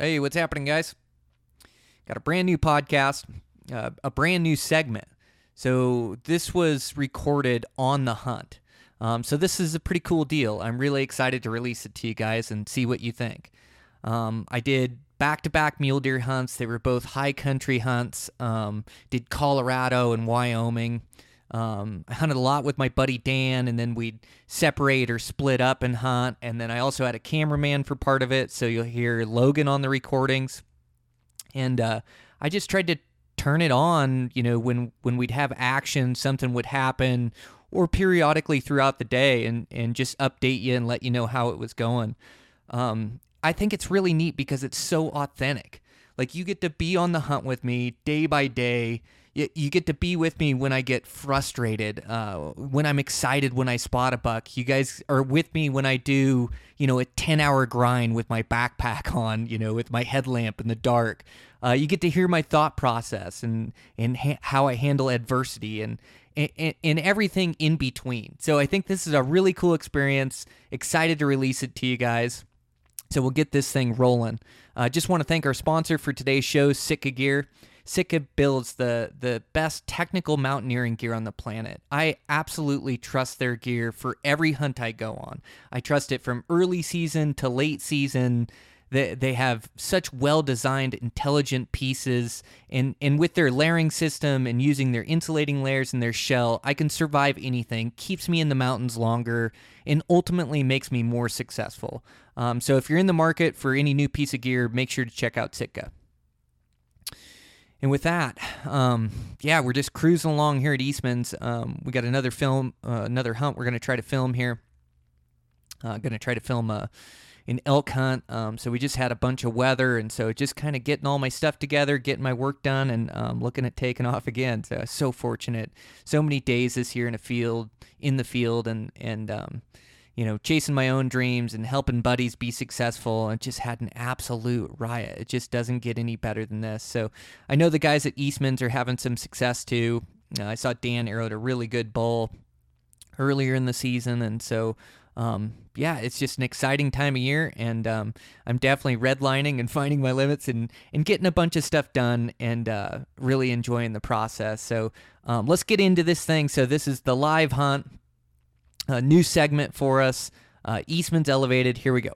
Hey, what's happening, guys? Got a brand new podcast, uh, a brand new segment. So, this was recorded on the hunt. Um, so, this is a pretty cool deal. I'm really excited to release it to you guys and see what you think. Um, I did back to back mule deer hunts. They were both high country hunts, um, did Colorado and Wyoming. Um, I hunted a lot with my buddy Dan, and then we'd separate or split up and hunt. And then I also had a cameraman for part of it, so you'll hear Logan on the recordings. And uh, I just tried to turn it on, you know, when when we'd have action, something would happen, or periodically throughout the day, and and just update you and let you know how it was going. Um, I think it's really neat because it's so authentic. Like you get to be on the hunt with me day by day you get to be with me when I get frustrated, uh, when I'm excited when I spot a buck. You guys are with me when I do, you know, a 10 hour grind with my backpack on, you know, with my headlamp in the dark. Uh, you get to hear my thought process and, and ha- how I handle adversity and, and, and everything in between. So I think this is a really cool experience. Excited to release it to you guys. So we'll get this thing rolling. I uh, just want to thank our sponsor for today's show, Sitka Gear. Sitka builds the the best technical mountaineering gear on the planet. I absolutely trust their gear for every hunt I go on. I trust it from early season to late season. They, they have such well designed, intelligent pieces, and, and with their layering system and using their insulating layers in their shell, I can survive anything, keeps me in the mountains longer, and ultimately makes me more successful. Um, so if you're in the market for any new piece of gear, make sure to check out Sitka. And with that, um, yeah, we're just cruising along here at Eastman's. Um, we got another film, uh, another hunt we're going to try to film here. Uh, going to try to film a, an elk hunt. Um, so we just had a bunch of weather, and so just kind of getting all my stuff together, getting my work done, and um, looking at taking off again. So so fortunate. So many days this year in a field, in the field, and and um, you know, chasing my own dreams and helping buddies be successful and just had an absolute riot. It just doesn't get any better than this. So I know the guys at Eastman's are having some success too. Uh, I saw Dan arrowed a really good bull earlier in the season, and so um, yeah, it's just an exciting time of year, and um, I'm definitely redlining and finding my limits and and getting a bunch of stuff done, and uh, really enjoying the process. So um, let's get into this thing. So this is the live hunt a new segment for us. Uh, Eastman's Elevated. Here we go.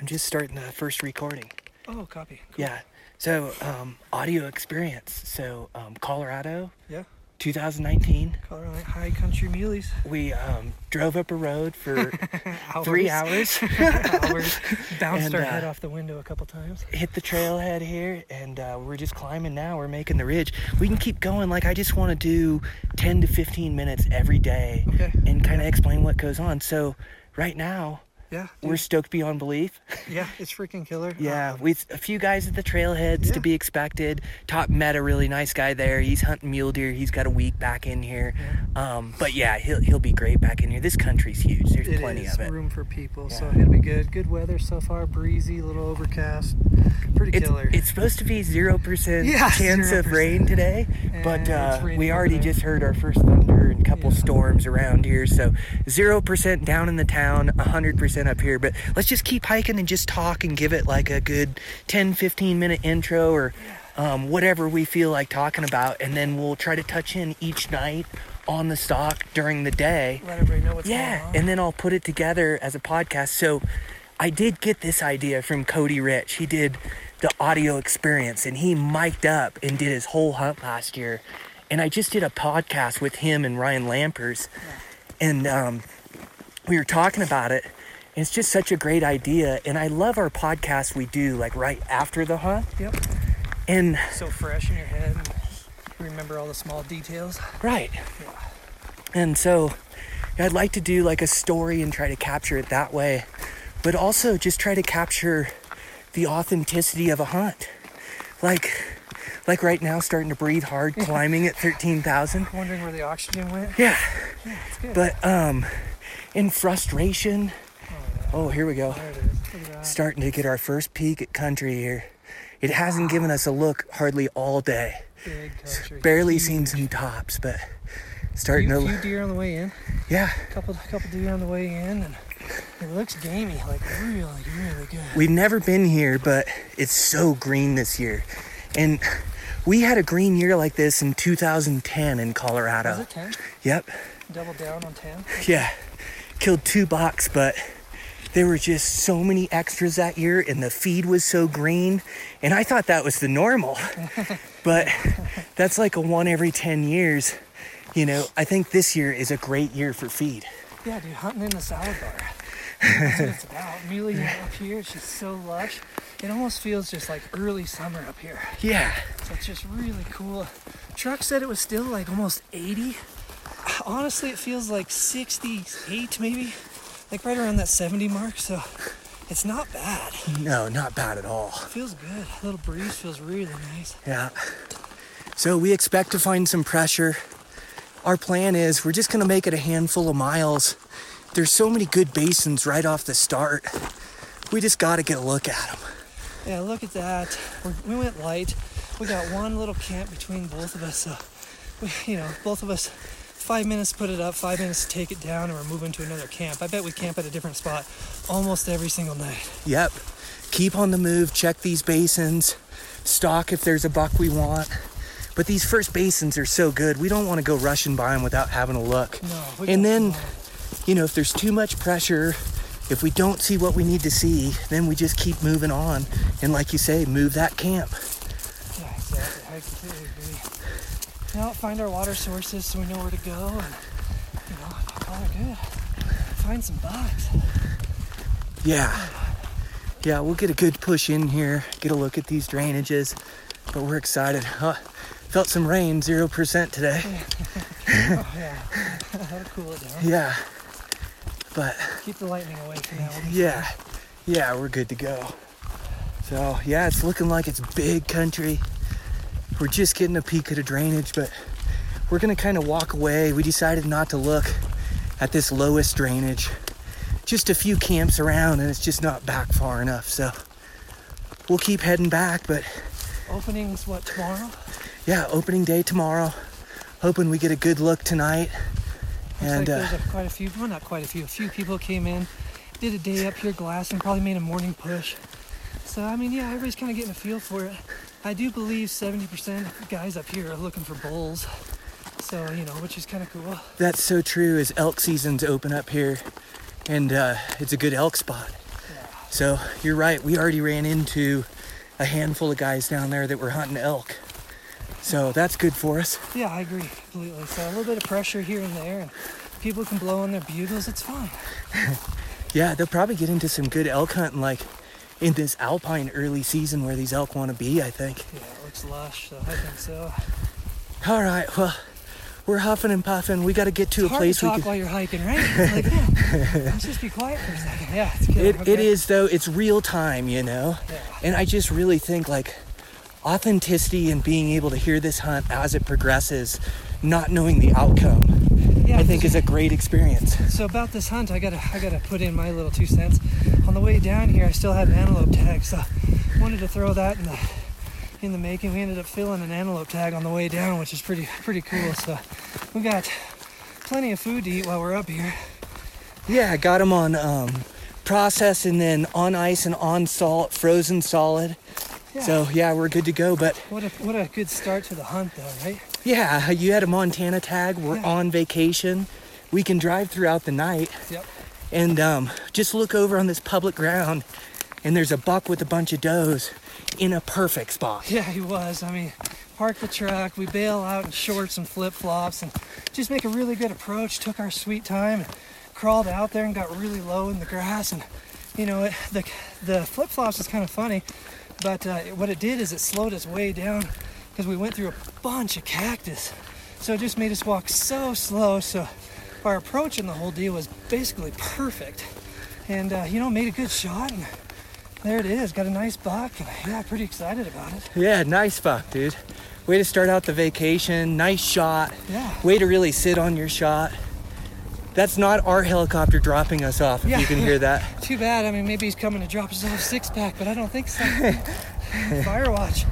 I'm just starting the first recording. Oh, copy. Cool. Yeah. So, um, audio experience. So, um, Colorado. Yeah. 2019. Colorado High Country Muleys. We um, drove up a road for three hours. hours. Bounced and, our uh, head off the window a couple times. Hit the trailhead here, and uh, we're just climbing now. We're making the ridge. We can keep going. Like, I just want to do 10 to 15 minutes every day okay. and kind of explain what goes on. So, right now, yeah. Dude. We're stoked beyond belief. yeah, it's freaking killer. Yeah, um, with a few guys at the trailheads yeah. to be expected. Top met a really nice guy there. He's hunting mule deer. He's got a week back in here. Yeah. Um, but yeah, he'll he'll be great back in here. This country's huge. There's it plenty of it. Room for people, yeah. so it'll be good. Good weather so far. Breezy, a little overcast. Pretty it's, killer. It's supposed to be zero percent chance 0%. of rain today, but uh, we already just heard our first thunder and a couple storms around here. So zero percent down in the town, hundred percent up here. But let's just keep hiking and just talk and give it like a good 10 15 minute intro or um, whatever we feel like talking about. And then we'll try to touch in each night on the stock during the day. Let everybody know what's yeah. going on. and then i'll put it together as a podcast. So i did get this idea from cody rich. He did the audio experience and he mic'd up and did his whole hunt last year and i just did a podcast with him and ryan lampers yeah. and um, we were talking about it it's just such a great idea. And I love our podcast we do like right after the hunt. Yep. And so fresh in your head. remember all the small details. Right. Yeah. And so I'd like to do like a story and try to capture it that way, but also just try to capture the authenticity of a hunt. Like like right now starting to breathe hard climbing at 13,000. Wondering where the oxygen went? Yeah. yeah but um in frustration Oh, here we go. Starting to get our first peek at country here. It hasn't given us a look hardly all day. Barely seen some tops, but starting few, to. few deer on the way in. Yeah. Couple, couple deer on the way in, and It looks gamey, like really, really good. We've never been here, but it's so green this year. And we had a green year like this in 2010 in Colorado. Was it 10? Yep. Double down on 10? Yeah. Killed two bucks, but there were just so many extras that year and the feed was so green. And I thought that was the normal. but that's like a one every 10 years. You know, I think this year is a great year for feed. Yeah, dude, hunting in the salad bar. That's what it's about. Really up here, it's just so lush. It almost feels just like early summer up here. Yeah. So it's just really cool. Truck said it was still like almost 80. Honestly, it feels like 68 maybe. Like right around that 70 mark. So it's not bad. No, not bad at all. feels good. A little breeze feels really nice. Yeah. So we expect to find some pressure. Our plan is we're just going to make it a handful of miles. There's so many good basins right off the start. We just got to get a look at them. Yeah, look at that. We're, we went light. We got one little camp between both of us. So, we, you know, both of us, five minutes to put it up, five minutes to take it down, and we're moving to another camp. I bet we camp at a different spot almost every single night. Yep. Keep on the move, check these basins, Stock if there's a buck we want. But these first basins are so good, we don't want to go rushing by them without having a look. No, and then, you know, if there's too much pressure, if we don't see what we need to see, then we just keep moving on. And like you say, move that camp. Yeah, exactly. I completely agree. You know, find our water sources so we know where to go, and you know, call it good. Find some bugs. Yeah. Yeah, we'll get a good push in here, get a look at these drainages. But we're excited. Huh. Felt some rain, 0% today. Oh yeah, that'll cool it down. Yeah. But Keep the lightning away for now. We'll be yeah, yeah, we're good to go. So yeah, it's looking like it's big country. We're just getting a peek at a drainage, but we're gonna kind of walk away. We decided not to look at this lowest drainage. Just a few camps around, and it's just not back far enough. So we'll keep heading back, but Openings what tomorrow? yeah, opening day tomorrow. Hoping we get a good look tonight. Looks And like uh, there's a, quite a few, well, not quite a few, a few people came in, did a day up here glassing, probably made a morning push. So, I mean, yeah, everybody's kind of getting a feel for it. I do believe 70% of guys up here are looking for bulls. So, you know, which is kind of cool. that's so true. As elk season's open up here, and uh, it's a good elk spot. So you're right. We already ran into a handful of guys down there that were hunting elk. So that's good for us. Yeah, I agree completely. So, a little bit of pressure here and there, and people can blow on their bugles, it's fine. Yeah, they'll probably get into some good elk hunting, like in this alpine early season where these elk want to be. I think. Yeah, it looks lush, so I think so. All right. Well, we're huffing and puffing. We got to get to It's a place to we talk can. while you're hiking, right? Like, yeah, let's just be quiet for a second. Yeah, it's good. It, it okay. is though. It's real time, you know. Yeah. And I just really think like authenticity and being able to hear this hunt as it progresses, not knowing the outcome, Yeah, I think is a great experience. So about this hunt, I gotta I gotta put in my little two cents. On the way down here, I still had an antelope tag, so wanted to throw that in the in the making. We ended up filling an antelope tag on the way down, which is pretty pretty cool. So we got plenty of food to eat while we're up here. Yeah, I got them on um, process and then on ice and on salt, frozen solid. Yeah. So yeah, we're good to go. But What a what a good start to the hunt, though, right? yeah, you had a Montana tag. We're Yeah. on vacation. We can drive throughout the night Yep. and um, just look over on this public ground, and there's a buck with a bunch of does in a perfect spot. Yeah, he was. I mean, park the truck, we bail out in shorts and flip flops, and just make a really good approach. Took our sweet time, and crawled out there and got really low in the grass. And you know, it, the the flip flops is kind of funny, but uh, what it did is it slowed us way down because we went through a bunch of cactus. So it just made us walk so slow. So our approach in the whole deal was basically perfect, and uh, you know, made a good shot. And, there it is, got a nice buck, and yeah, pretty excited about it. Yeah, nice buck, dude. Way to start out the vacation. Nice shot. Yeah. Way to really sit on your shot. That's not our helicopter dropping us off, if Yeah. you can hear that. Too bad. I mean, maybe he's coming to drop us off six pack, but I don't think so. Firewatch.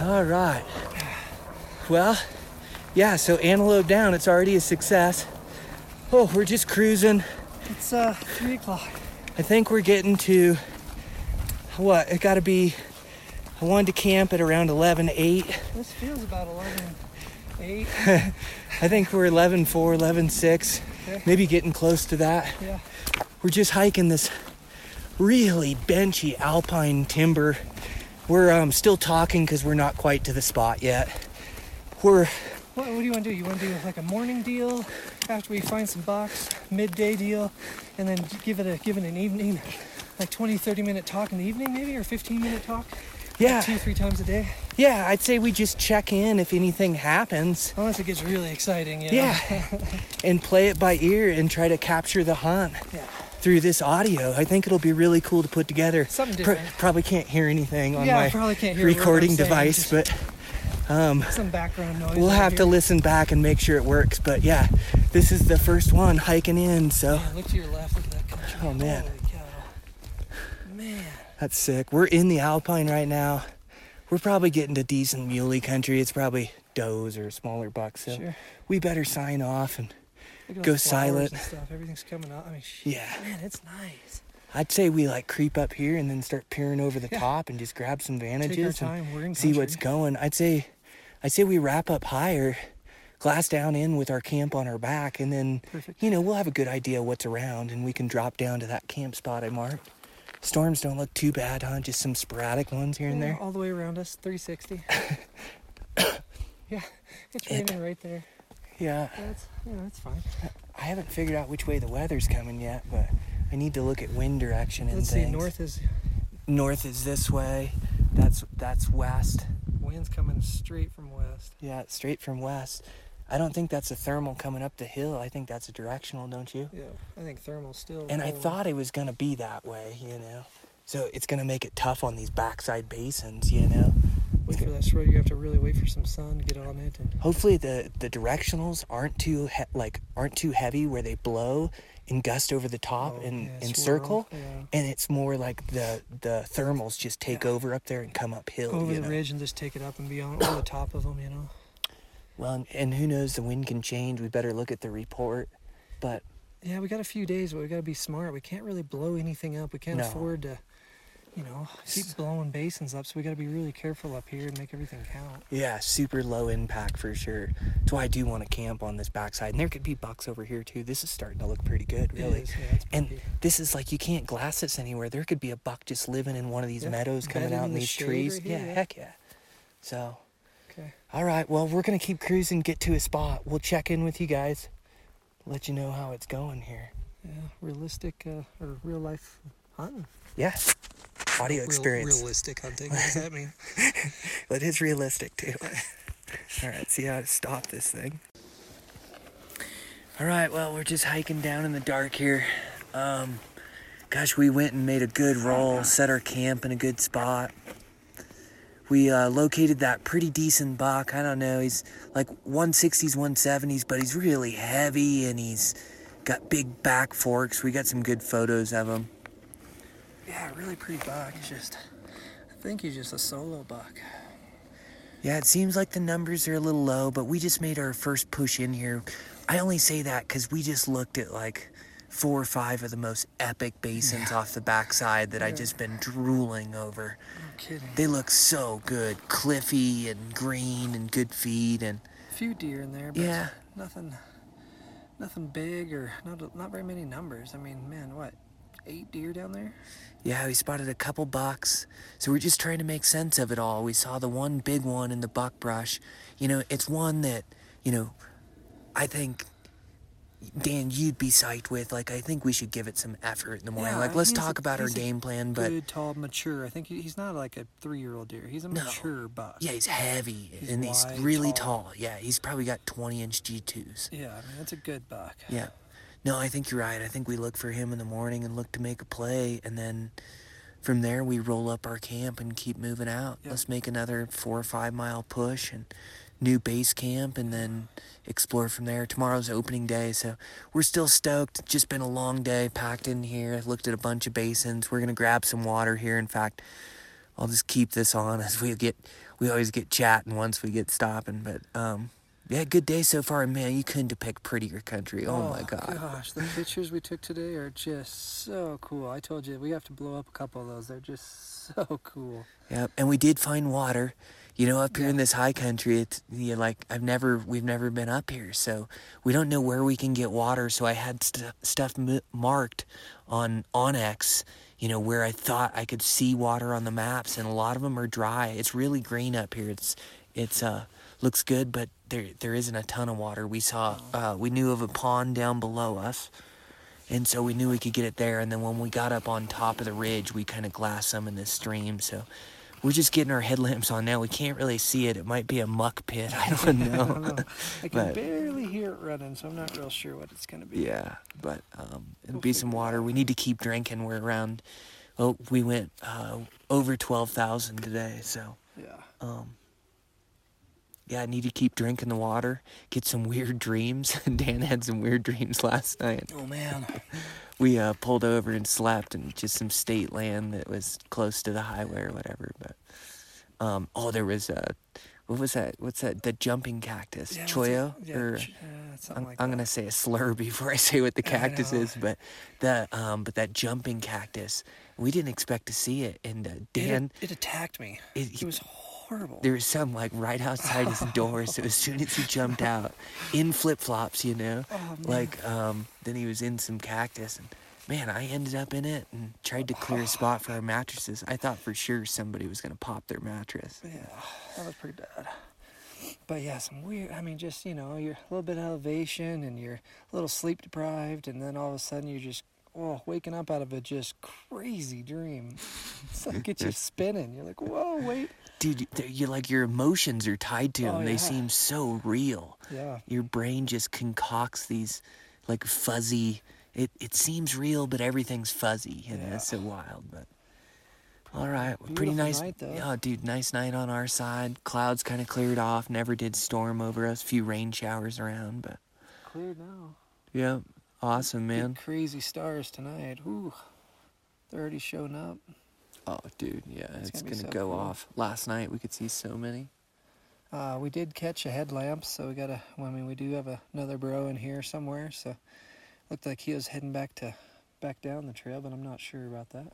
All right. Well, yeah, so antelope down, it's already a success. Oh, we're just cruising. It's uh three o'clock. I think we're getting to what? It got to be. I wanted to camp at around 11:8. This feels about 11, 8. I think we're 11:4, 11:6, Okay. maybe getting close to that. Yeah. We're just hiking this really benchy alpine timber. We're um, still talking because we're not quite to the spot yet. We're What, what do you want to do? You want to do like a morning deal after we find some bucks, midday deal, and then give it a give it an evening, like 20, 30 minute talk in the evening maybe, or 15 minute talk? Yeah, Two, three times a day? yeah. I'd say we just check in if anything happens. Unless it gets really exciting, you know? Yeah, and play it by ear and try to capture the hunt Yeah. through this audio. I think it'll be really cool to put together. Something different. probably can't hear anything on yeah, my probably can't hear a word I'm recording device, but um, some background noise. we'll have to listen back and make sure it works. But yeah, this is the first one hiking in, so Yeah, look to your left, look at that country. Oh, man. Holy. Man. That's sick. We're in the alpine right now. We're probably getting to decent muley country. It's probably does or smaller bucks. So Sure. we better sign off and Go silent. Stuff. Everything's coming out. I mean, shit. Yeah. Man, it's nice. I'd say we like creep up here and then start peering over the Yeah. top and just grab some vantages time. We're in and see what's going. I'd say, I'd say we wrap up higher, glass down in with our camp on our back, and then Perfect. you know we'll have a good idea what's around, and we can drop down to that camp spot I marked. Storms don't look too bad, huh? Just some sporadic ones here and there. All the way around us, 360. yeah, it's Yeah. raining right there. Yeah, That's, know, it's fine. I haven't figured out which way the weather's coming yet, but I need to look at wind direction and Let's things. see, north is North is this way. That's that's west. winds coming straight from west. Yeah, straight from west. I don't think that's a thermal coming up the hill. I think that's a directional, don't you? Yeah, I think thermal still. And I thought it was gonna be that way, you know. So it's gonna make it tough on these backside basins, you know. wait for that short. You have to really wait for some sun to get on it, and Hopefully the the directionals aren't too he- like aren't too heavy where they blow and gust over the top Oh, and, yeah, and circle. yeah. And it's more like the the thermals just take Yeah. over up there and come uphill. over you the know? ridge and just take it up and be on over the top of them. You know. Well, and, who knows? The wind can change. We better look at the report. But Yeah, we got a few days, but we got to be smart. We can't really blow anything up. We can't No. afford to, you know, keep blowing basins up. So we got to be really careful up here and make everything count. yeah, super low impact for sure. That's why I do want to camp on this backside. And there could be bucks over here too. This is starting to look pretty good, really. is, yeah, And pretty. this is like you can't glass this anywhere. There could be a buck just living in one of these Yeah, meadows coming out in in the these trees. right here, yeah, yeah. heck yeah. So, Okay. all right. Well, we're gonna keep cruising, get to a spot. We'll check in with you guys, let you know how it's going here. Yeah, realistic uh, or real life hunting. Yeah, audio experience. realistic hunting. What does that mean? It is realistic too. All right, see how to stop this thing. All right, well, we're just hiking down in the dark here. Um, gosh, we went and made a good roll, set our camp in a good spot. We uh, located that pretty decent buck. I don't know, he's like 160s, 170s, but he's really heavy and he's got big back forks. We got some good photos of him. Yeah, really pretty buck. He's just, I think he's just a solo buck. Yeah, it seems like the numbers are a little low, but we just made our first push in here. I only say that because we just looked at like four or five of the most epic basins off the backside that I've just been drooling over. No kidding. They look so good, cliffy and green and good feed and A few deer in there, but Yeah. nothing, nothing big or not not very many numbers. I mean, man, what, eight deer down there? yeah, we spotted a couple bucks. So we're just trying to make sense of it all. We saw the one big one in the buckbrush. You know, it's one that, you know, I think Dan, you'd be psyched with. Like, I think we should give it some effort in the morning. Yeah, like, let's talk a- about our game plan. But Good, tall, mature. I think he's not like a three-year-old deer. He's a No. mature buck. yeah, he's heavy He's and he's really tall. tall. Yeah, he's probably got 20 inch G2s. Yeah, I mean that's a good buck. Yeah. No, I think you're right. I think we look for him in the morning and look to make a play. And then from there, we roll up our camp and keep moving out. Yeah. Let's make another four or five mile push and new base camp and then explore from there. Tomorrow's opening day, so we're still stoked. Just been a long day packed in here. Looked at a bunch of basins. We're going to grab some water here. In fact, I'll just keep this on as we get, we always get chatting once we get stopping, but, um, Yeah, good day so far, man. You couldn't picked prettier country. Oh, oh my god. Gosh, the pictures we took today are just so cool. I told you we have to blow up a couple of those. They're just so cool. Yep, and we did find water. You know, up here yeah. in this high country, it's you know, like I've never, we've never been up here, so we don't know where we can get water. So I had st- stuff m- marked on onX, you know, where I thought I could see water on the maps, and a lot of them are dry. It's really green up here. It's, it's uh, looks good, but there there isn't a ton of water. We saw uh, we knew of a pond down below us, and so we knew we could get it there. And then when we got up on top of the ridge, we kind of glassed some in this stream. So we're just getting our headlamps on now. We can't really see it. It might be a muck pit. I don't know. I, don't know. I can but, barely hear it running, so I'm not real sure what it's gonna be. Yeah, but um, it'll we'll be some water. We need to keep drinking. We're around. Oh, we went uh, over twelve thousand today. So yeah. Um, yeah, I need to keep drinking the water, get some weird dreams. Dan had some weird dreams last night. Oh man. we uh, pulled over and slept in just some state land that was close to the highway or whatever. But um, oh, there was a what was that? What's that? The jumping cactus, yeah, cholla. Yeah, or ch- uh, I'm, like I'm gonna say a slur before I say what the cactus is, but the um, but that jumping cactus, we didn't expect to see it, and uh, Dan it, it, attacked me. It, it was horrible. There was some like right outside his door. So as soon as he jumped out, in flip flops, you know, oh, like um, then he was in some cactus, and man, I ended up in it and tried to clear a spot for our mattresses. I thought for sure somebody was gonna pop their mattress. Yeah, that was pretty bad. But yeah, some weird. I mean, just you know, you're a little bit of elevation and you're a little sleep deprived, and then all of a sudden you're just oh, waking up out of a just crazy dream. It's like get you spinning. You're like, whoa, wait dude, you like your emotions are tied to them. Oh, they seem so real. Yeah. Your brain just concocts these like fuzzy. It it seems real, but everything's fuzzy. You know, yeah. it's so wild. But all right, Beautiful pretty nice. Night, yeah, dude, nice night on our side. Clouds kind of cleared off. Never did storm over us. Few rain showers around, but cleared now. Yeah, awesome, man. Big crazy stars tonight. Ooh, they're already showing up. Oh, dude, yeah, it's, it's gonna, gonna so go cool. off. Last night we could see so many. Uh, we did catch a headlamp, so we got a. Well, I mean, we do have a, another bro in here somewhere. So looked like he was heading back to back down the trail, but I'm not sure about that.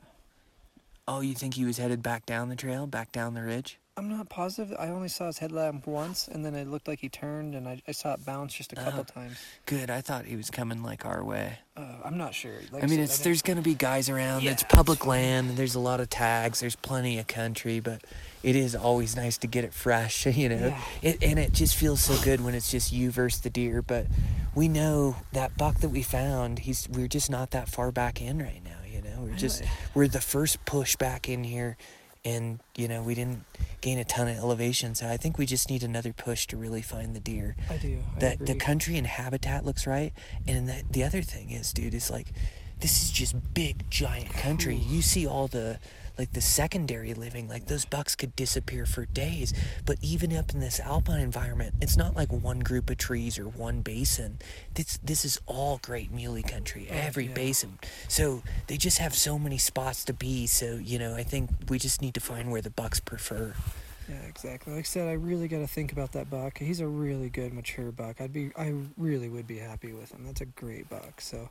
Oh, you think he was headed back down the trail, back down the ridge? I'm not positive. I only saw his headlamp once, and then it looked like he turned, and I, I saw it bounce just a couple uh, times. Good. I thought he was coming like our way. Uh, I'm not sure. Like I mean, it's I there's gonna be guys around. Yeah, it's public land. There's a lot of tags. There's plenty of country, but it is always nice to get it fresh. You know, yeah. it, and it just feels so good when it's just you versus the deer. But we know that buck that we found. He's we're just not that far back in right now. You know, we're just we're the first push back in here and you know we didn't gain a ton of elevation. So i think we just need another push to really find the deer i do. I the, the country and habitat looks right. And the, the other thing is dude is like this is just big giant country. You see all the like the secondary living like those bucks could disappear for days but even up in this alpine environment it's not like one group of trees or one basin this this is all great muley country oh, every yeah. basin so they just have so many spots to be so you know i think we just need to find where the bucks prefer yeah, exactly. Like I said, I really got to think about that buck. He's a really good mature buck. I'd be, I really would be happy with him. That's a great buck. So,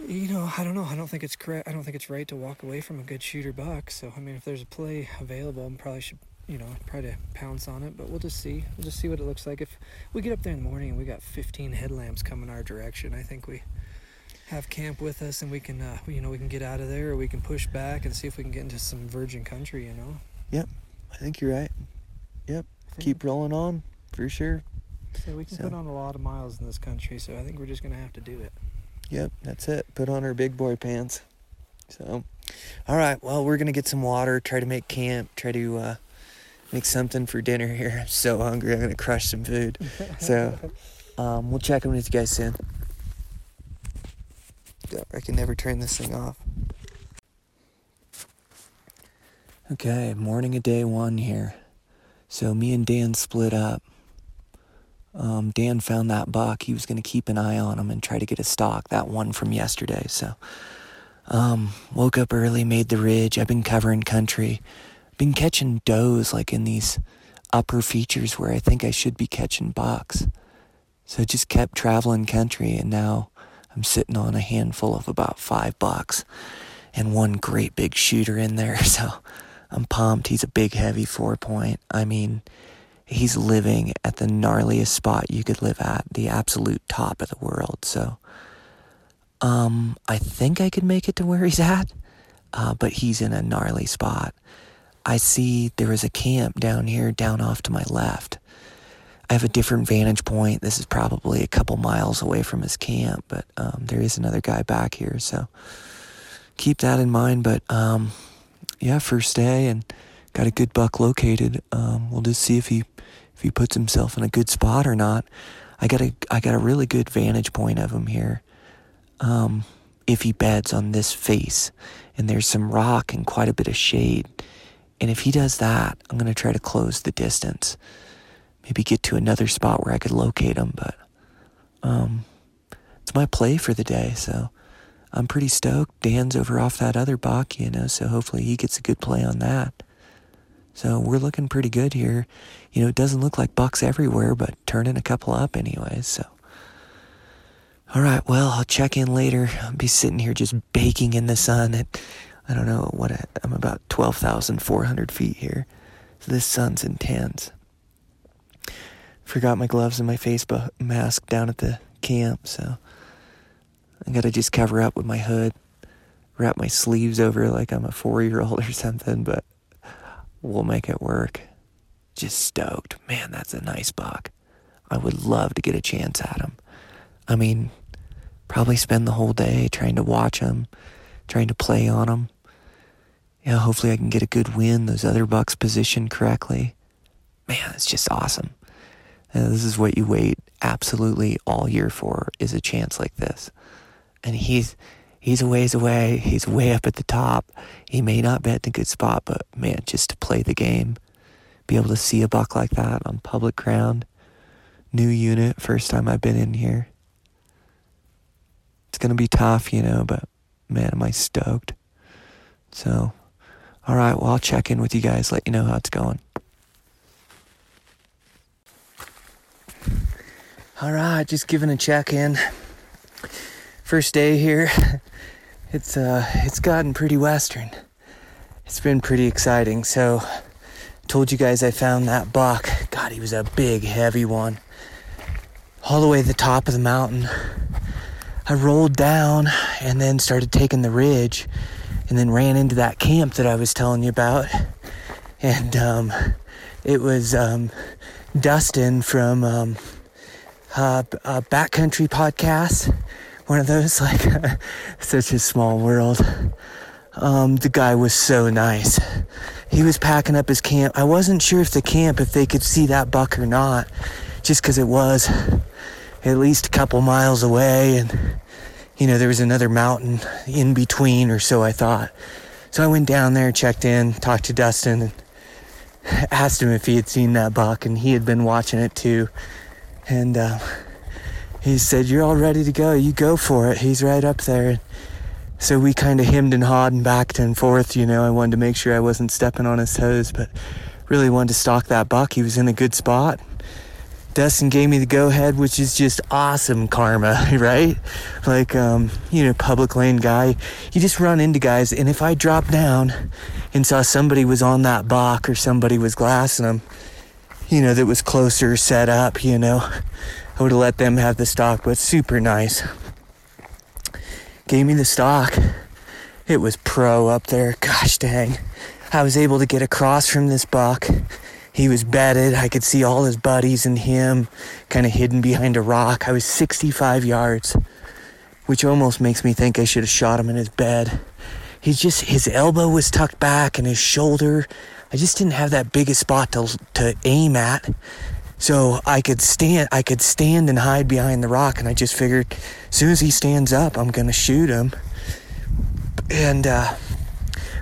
you know, I don't know. I don't think it's correct. I don't think it's right to walk away from a good shooter buck. So, I mean, if there's a play available, I probably should, you know, try to pounce on it. But we'll just see. We'll just see what it looks like. If we get up there in the morning and we got 15 headlamps coming our direction, I think we have camp with us and we can, uh, you know, we can get out of there or we can push back and see if we can get into some virgin country. You know. Yep, I think you're right. Yep, keep rolling on for sure. So we can so. put on a lot of miles in this country. So I think we're just gonna have to do it. Yep, that's it. Put on our big boy pants. So, all right. Well, we're gonna get some water. Try to make camp. Try to uh, make something for dinner here. I'm so hungry. I'm gonna crush some food. So, um, we'll check in with you guys soon. I can never turn this thing off. Okay, morning of day one here. So me and Dan split up um, Dan found that buck. He was going to keep an eye on him and try to get a stock, that one from yesterday. So, um, woke up early, made the ridge. I've been covering country, been catching does like in these upper features where I think I should be catching bucks. So just kept traveling country and now I'm sitting on a handful of about five bucks and one great big shooter in there. So I'm pumped. He's a big, heavy four point. I mean, he's living at the gnarliest spot you could live at, the absolute top of the world. So, um, I think I could make it to where he's at, uh, but he's in a gnarly spot. I see there is a camp down here, down off to my left. I have a different vantage point. This is probably a couple miles away from his camp, but um, there is another guy back here, so keep that in mind. But um, yeah, first day and got a good buck located. Um, we'll just see if he if he puts himself in a good spot or not. I got a I got a really good vantage point of him here. Um, if he beds on this face, and there's some rock and quite a bit of shade, and if he does that, I'm gonna try to close the distance. Maybe get to another spot where I could locate him, but um, it's my play for the day, so I'm pretty stoked. Dan's over off that other buck, you know, so hopefully he gets a good play on that. So we're looking pretty good here. You know, it doesn't look like bucks everywhere, but turning a couple up anyways, so. All right, well, I'll check in later. I'll be sitting here just baking in the sun at, I don't know what, I, I'm about 12,400 feet here. So this sun's intense. Forgot my gloves and my face mask down at the camp, so I gotta just cover up with my hood, wrap my sleeves over like I'm a four year old or something, but we'll make it work. Just stoked. Man, that's a nice buck. I would love to get a chance at him. I mean, probably spend the whole day trying to watch him, trying to play on him. Yeah, hopefully I can get a good win, those other bucks positioned correctly. Man, it's just awesome. And this is what you wait absolutely all year for is a chance like this. And he's he's a ways away. He's way up at the top. He may not be at a good spot, but man, just to play the game, be able to see a buck like that on public ground, new unit, first time I've been in here. It's gonna be tough, you know, but man, am I stoked. So, all right, well, I'll check in with you guys, let you know how it's going. All right, just giving a check in. First day here. It's uh it's gotten pretty western. It's been pretty exciting. So told you guys I found that buck. God, he was a big, heavy one. All the way to the top of the mountain. I rolled down and then started taking the ridge and then ran into that camp that I was telling you about. And um, it was um, Dustin from um, uh, a backcountry podcast. One of those, like, such a small world. Um, the guy was so nice. He was packing up his camp. I wasn't sure if the camp, if they could see that buck or not, just because it was at least a couple miles away, and you know there was another mountain in between, or so I thought. So I went down there, checked in, talked to Dustin, and asked him if he had seen that buck, and he had been watching it too. And uh, he said, "You're all ready to go. You go for it. He's right up there." So we kind of hemmed and hawed and backed and forth. You know, I wanted to make sure I wasn't stepping on his toes, but really wanted to stalk that buck. He was in a good spot. Dustin gave me the go ahead, which is just awesome karma, right? Like, um, you know, public lane guy. You just run into guys, and if I dropped down and saw somebody was on that buck or somebody was glassing them, you know, that was closer set up, you know, I would have let them have the stock, but super nice. Gave me the stock. It was pro up there. Gosh dang. I was able to get across from this buck. He was bedded. I could see all his buddies and him kind of hidden behind a rock. I was 65 yards, which almost makes me think I should have shot him in his bed. He just, his elbow was tucked back and his shoulder. I just didn't have that big a spot to, to aim at. So I could stand, I could stand and hide behind the rock, and I just figured, as soon as he stands up, I'm gonna shoot him. And uh,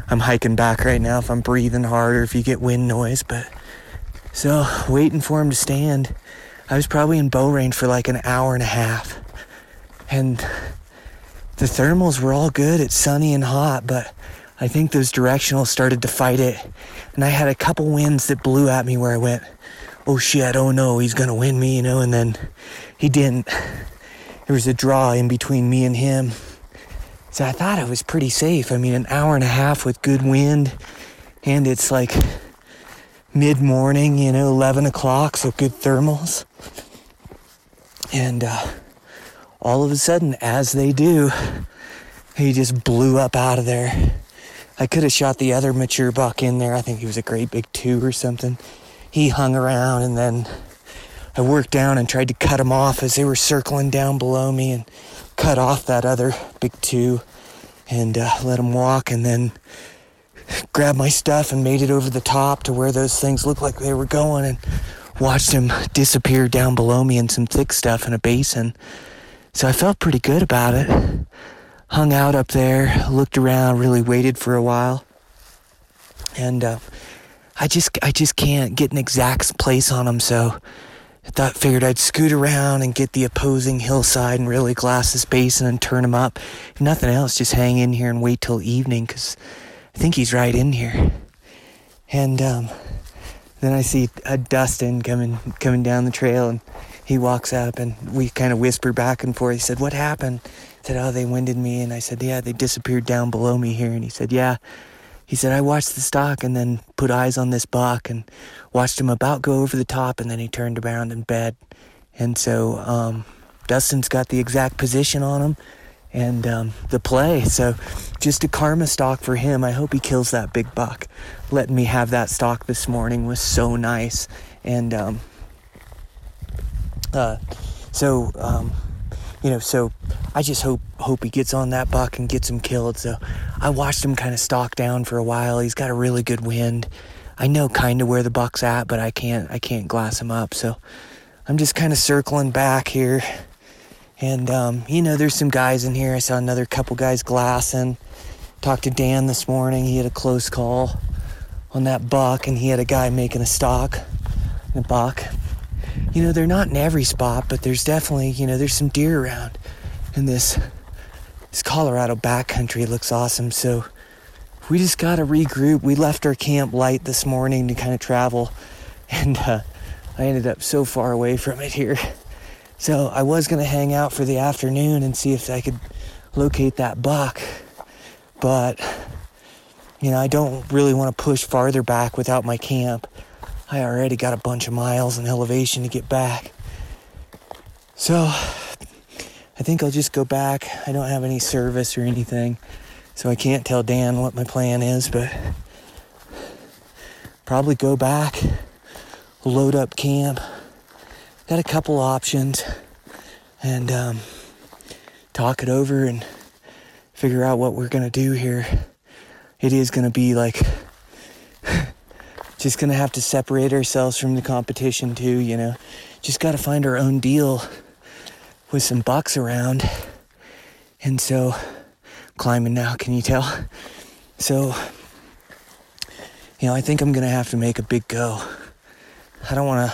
I'm hiking back right now. If I'm breathing harder, if you get wind noise, but so waiting for him to stand. I was probably in bow range for like an hour and a half, and the thermals were all good. It's sunny and hot, but I think those directionals started to fight it. And I had a couple winds that blew at me where I went, oh shit, oh no, he's gonna win me, you know, and then he didn't. There was a draw in between me and him. So I thought I was pretty safe. I mean, an hour and a half with good wind, and it's like mid morning, you know, 11 o'clock, so good thermals. And uh, all of a sudden, as they do, he just blew up out of there. I could have shot the other mature buck in there. I think he was a great big two or something. He hung around and then I worked down and tried to cut him off as they were circling down below me and cut off that other big two and uh, let him walk and then grabbed my stuff and made it over the top to where those things looked like they were going and watched him disappear down below me in some thick stuff in a basin. So I felt pretty good about it. Hung out up there, looked around, really waited for a while. And uh, I just I just can't get an exact place on them, so I thought figured I'd scoot around and get the opposing hillside and really glass this basin and turn him up. If nothing else, just hang in here and wait till evening because I think he's right in here. And um, then I see a Dustin coming coming down the trail, and he walks up, and we kind of whisper back and forth. He said, "What happened?" I said, "Oh, they winded me," and I said, "Yeah, they disappeared down below me here." And he said, "Yeah." He said, "I watched the stock and then put eyes on this buck and watched him about go over the top, and then he turned around in bed." And so um, Dustin's got the exact position on him and um, the play. So just a karma stock for him. I hope he kills that big buck. Letting me have that stock this morning was so nice. And um, uh, so, um, you know, so I just hope hope he gets on that buck and gets him killed. So I watched him kind of stalk down for a while. He's got a really good wind. I know kind of where the buck's at, but I can't I can't glass him up. So I'm just kind of circling back here and, um, you know, there's some guys in here. I saw another couple guys glassing. Talked to Dan this morning. He had a close call on that buck, and he had a guy making a stock, a buck. You know, they're not in every spot, but there's definitely, you know, there's some deer around. And this, this Colorado backcountry looks awesome. So we just got to regroup. We left our camp light this morning to kind of travel, and uh, I ended up so far away from it here. So I was going to hang out for the afternoon and see if I could locate that buck. But, you know, I don't really want to push farther back without my camp. I already got a bunch of miles and elevation to get back. So I think I'll just go back. I don't have any service or anything. So I can't tell Dan what my plan is, but probably go back, load up camp got a couple options and um, talk it over and figure out what we're gonna do here. It is gonna be like just gonna have to separate ourselves from the competition too, you know. Just gotta find our own deal with some bucks around. And so climbing now, can you tell? So you know, I think I'm gonna have to make a big go. I don't wanna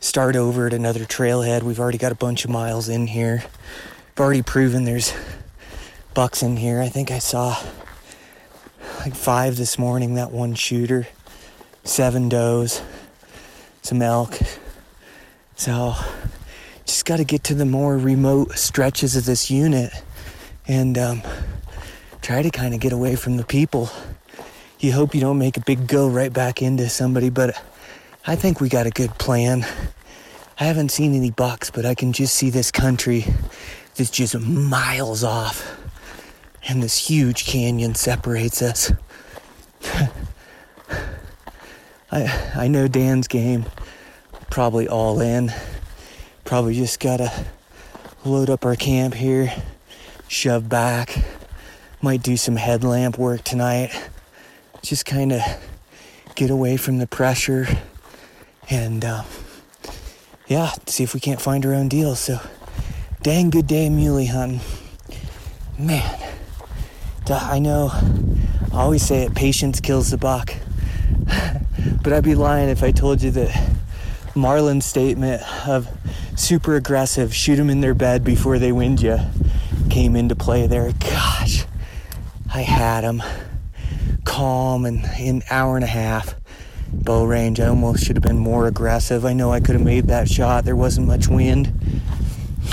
start over at another trailhead. We've already got a bunch of miles in here. I've already proven there's bucks in here. I think I saw like five this morning, that one shooter, seven does, some elk. So just got to get to the more remote stretches of this unit and um, try to kind of get away from the people. You hope you don't make a big go right back into somebody, but I think we got a good plan. I haven't seen any bucks, but I can just see this country that's just miles off. And this huge canyon separates us. I I know Dan's game. Probably all in. Probably just gotta load up our camp here, shove back. Might do some headlamp work tonight. Just kind of get away from the pressure and uh, yeah, see if we can't find our own deal. So, dang good day muley hunting. Man, I know I always say it patience kills the buck. but I'd be lying if I told you that Marlin's statement of super aggressive, shoot them in their bed before they wind you, came into play there. Gosh, I had him. calm and in an hour and a half bow range. I almost should have been more aggressive. I know I could have made that shot. There wasn't much wind.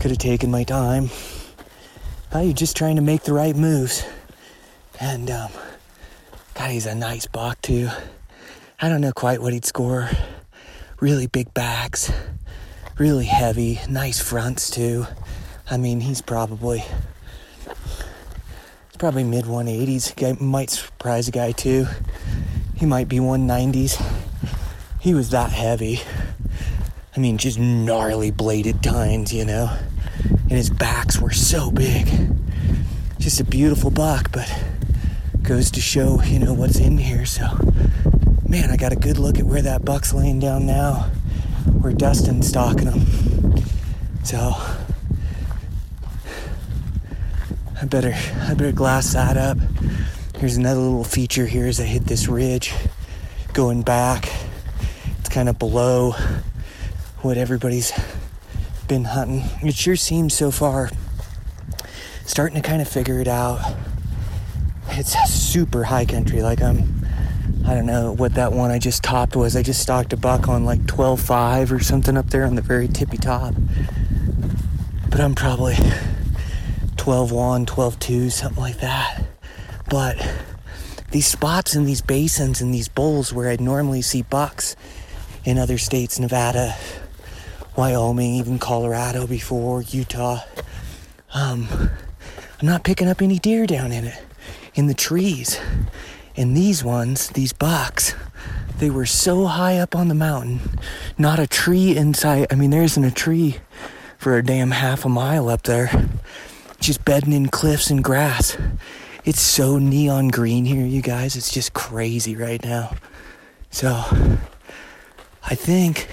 Could have taken my time. Well, you're just trying to make the right moves. And, um, God, he's a nice buck, too. I don't know quite what he'd score. Really big backs, really heavy, nice fronts, too. I mean, he's probably he's probably mid 180s. Guy might surprise a guy too. He might be 190s. He was that heavy. I mean, just gnarly bladed tines, you know. And his backs were so big. Just a beautiful buck, but goes to show, you know, what's in here. So, man, I got a good look at where that buck's laying down now, Dustin's stalking him. So, I better I better glass that up. Here's another little feature here as I hit this ridge going back. It's kind of below what everybody's been hunting. It sure seems so far starting to kind of figure it out. It's super high country like I'm I don't know what that one I just topped was. I just stalked a buck on like 12.5 or something up there on the very tippy top. But I'm probably 12 1, 12 2, something like that. But these spots and these basins and these bowls where I'd normally see bucks in other states, Nevada, Wyoming, even Colorado before, Utah, um, I'm not picking up any deer down in it, in the trees. And these ones, these bucks, they were so high up on the mountain, not a tree in sight. I mean, there isn't a tree for a damn half a mile up there just bedding in cliffs and grass. It's so neon green here, you guys. It's just crazy right now. So, I think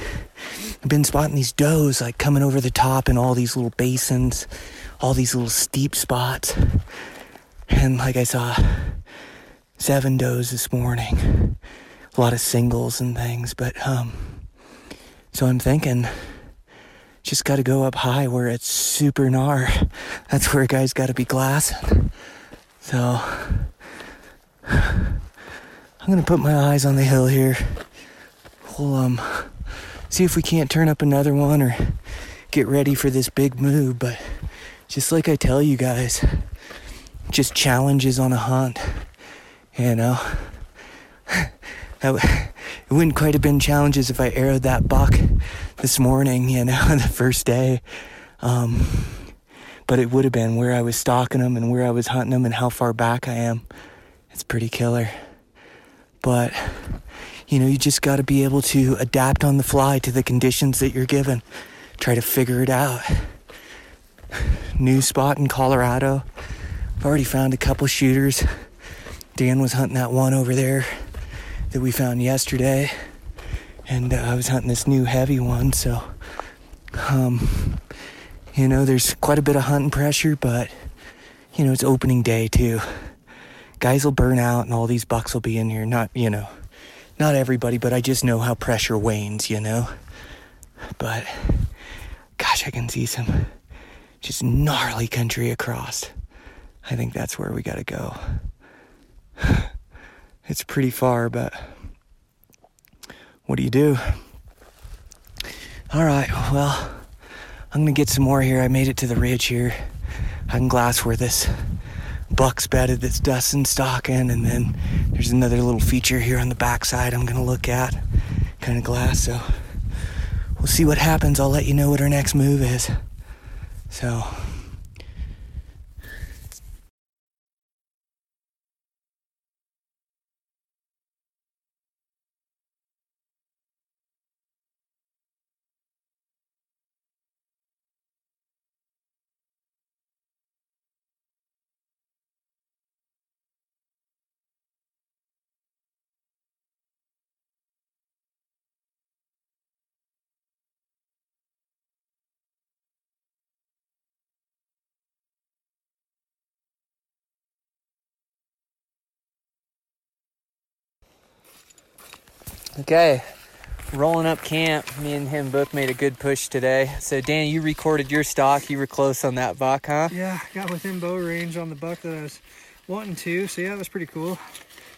I've been spotting these does like coming over the top in all these little basins, all these little steep spots. And like I saw seven does this morning, a lot of singles and things. But, um, so I'm thinking just got to go up high where it's super gnar. That's where guys got to be glassing. So I'm gonna put my eyes on the hill here. We'll um see if we can't turn up another one or get ready for this big move. But just like I tell you guys, just challenges on a hunt. You know, it wouldn't quite have been challenges if I arrowed that buck this morning, you know, the first day. Um, but it would have been where I was stalking them and where I was hunting them and how far back I am. It's pretty killer. But, you know, you just got to be able to adapt on the fly to the conditions that you're given. Try to figure it out. New spot in Colorado. I've already found a couple shooters. Dan was hunting that one over there that we found yesterday and uh, I was hunting this new heavy one. So, um, you know, there's quite a bit of hunting pressure, but you know, it's opening day too. Guys will burn out, and all these bucks will be in here. Not, you know, not everybody, but I just know how pressure wanes. You know, but gosh, I can see some just gnarly country across. I think that's where we gotta go. It's pretty far, but what do you do? All right, well, I'm gonna get some more here. I made it to the ridge here. I can glass where this buck's bedded that's Dustin stalking, and then there's another little feature here on the backside I'm gonna look at, kind of glass. So we'll see what happens. I'll let you know what our next move is. So. Okay, rolling up camp. Me and him both made a good push today. So, Dan, you recorded your stock. You were close on that buck, huh? Yeah, got within bow range on the buck that I was wanting to. So yeah, it was pretty cool.